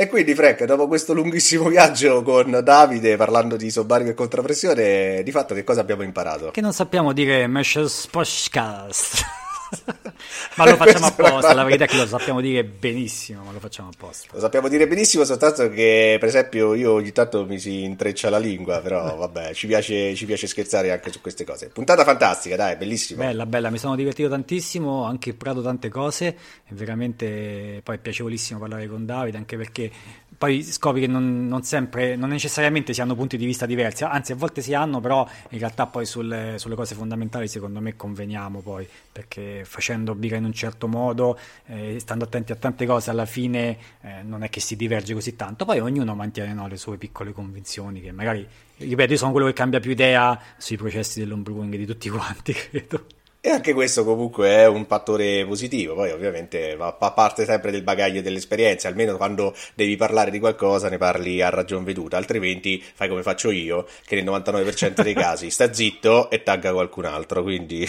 [SPEAKER 1] E quindi, Frank, dopo questo lunghissimo viaggio con Davide parlando di sobarico e contrapressione, di fatto che cosa abbiamo imparato?
[SPEAKER 2] Che non sappiamo dire Meshes Podcast. ma lo facciamo apposta, la verità è che lo sappiamo dire benissimo, ma lo facciamo apposta.
[SPEAKER 1] Lo sappiamo dire benissimo, soltanto che per esempio io ogni tanto mi si intreccia la lingua, però vabbè, ci piace, ci piace scherzare anche su queste cose. Puntata fantastica, dai, bellissima.
[SPEAKER 2] Bella, bella, mi sono divertito tantissimo, ho anche imparato tante cose, è veramente poi è piacevolissimo parlare con Davide, anche perché poi scopri che non, non, sempre, non necessariamente si hanno punti di vista diversi, anzi a volte si hanno, però in realtà poi sulle, sulle cose fondamentali secondo me conveniamo poi, perché facendo birra in un certo modo, eh, stando attenti a tante cose, alla fine eh, non è che si diverge così tanto, poi ognuno mantiene no, le sue piccole convinzioni che magari, ripeto, io sono quello che cambia più idea sui processi dell'homebrewing di tutti quanti, credo.
[SPEAKER 1] E anche questo comunque è un fattore positivo, poi ovviamente fa parte sempre del bagaglio dell'esperienza, almeno quando devi parlare di qualcosa ne parli a ragion veduta, altrimenti fai come faccio io, che nel 99% dei casi sta zitto e tagga qualcun altro, quindi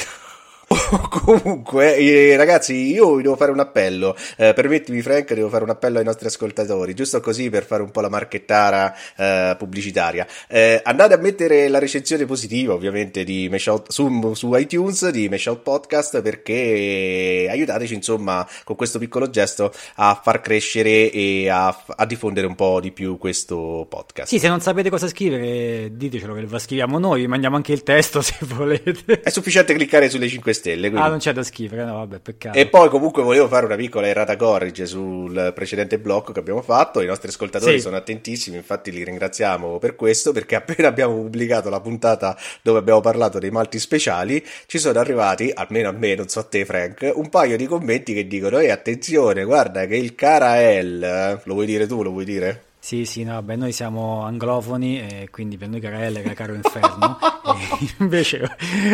[SPEAKER 1] comunque, eh, ragazzi, io vi devo fare un appello. Eh, permettimi, Frank, devo fare un appello ai nostri ascoltatori, giusto così per fare un po' la marchettara eh, pubblicitaria. Eh, andate a mettere la recensione positiva, ovviamente, di Meshout, su, su iTunes di Meshout Podcast perché aiutateci, insomma, con questo piccolo gesto a far crescere e a, a diffondere un po' di più questo podcast.
[SPEAKER 2] Sì, se non sapete cosa scrivere, ditecelo che lo scriviamo noi, mandiamo anche il testo se volete.
[SPEAKER 1] È sufficiente cliccare sulle 5 stelle. Quindi.
[SPEAKER 2] Ah, non c'è da scrivere, no, vabbè, peccato.
[SPEAKER 1] E poi comunque volevo fare una piccola errata corrige sul precedente blocco che abbiamo fatto. I nostri ascoltatori sì. sono attentissimi, infatti li ringraziamo per questo, perché appena abbiamo pubblicato la puntata dove abbiamo parlato dei malti speciali, ci sono arrivati, almeno a me, non so a te Frank, un paio di commenti che dicono, ehi attenzione, guarda che il Carael, lo vuoi dire tu, lo vuoi dire?
[SPEAKER 2] Sì, sì, no, beh, noi siamo anglofoni e quindi per noi Carelle era caro inferno. invece,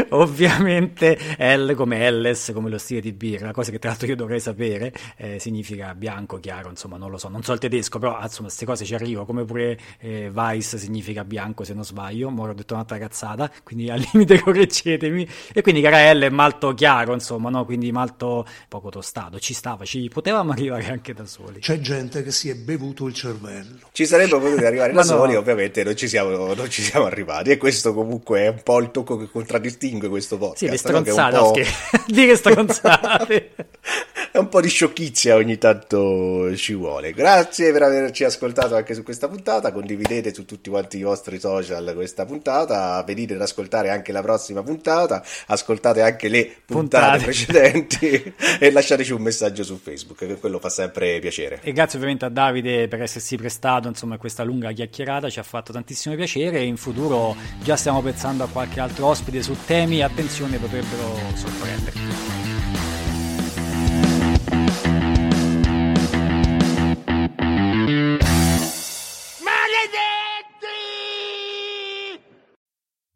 [SPEAKER 2] ovviamente, L come Elles, come lo stile di birra, cosa che tra l'altro io dovrei sapere, eh, significa bianco, chiaro, insomma, non lo so, non so il tedesco, però insomma, queste cose ci arrivo, come pure eh, Weiss significa bianco, se non sbaglio, ma ho detto un'altra cazzata, quindi al limite correggetemi. E quindi Carelle è malto chiaro, insomma, no? quindi malto poco tostato, ci stava, ci potevamo arrivare anche da soli.
[SPEAKER 8] C'è gente che si è bevuto il cervello.
[SPEAKER 1] Ci sarebbe potuto arrivare da soli, no. ovviamente non ci, siamo, non ci, siamo, arrivati. E questo comunque è un po' il tocco che contraddistingue questo podcast.
[SPEAKER 2] Sì, le stronzate, no? Che... dire stronzate.
[SPEAKER 1] è un po' di sciocchizia ogni tanto ci vuole. Grazie per averci ascoltato anche su questa puntata. Condividete su tutti quanti i vostri social questa puntata. Venite ad ascoltare anche la prossima puntata. Ascoltate anche le puntate, puntate. precedenti e lasciateci un messaggio su Facebook, che quello fa sempre piacere.
[SPEAKER 2] E grazie ovviamente a Davide per essersi prestato insomma questa lunga chiacchierata. Ci ha fatto tantissimo piacere. E in futuro già stiamo pensando a qualche altro ospite su temi. Attenzione, potrebbero sorprenderci.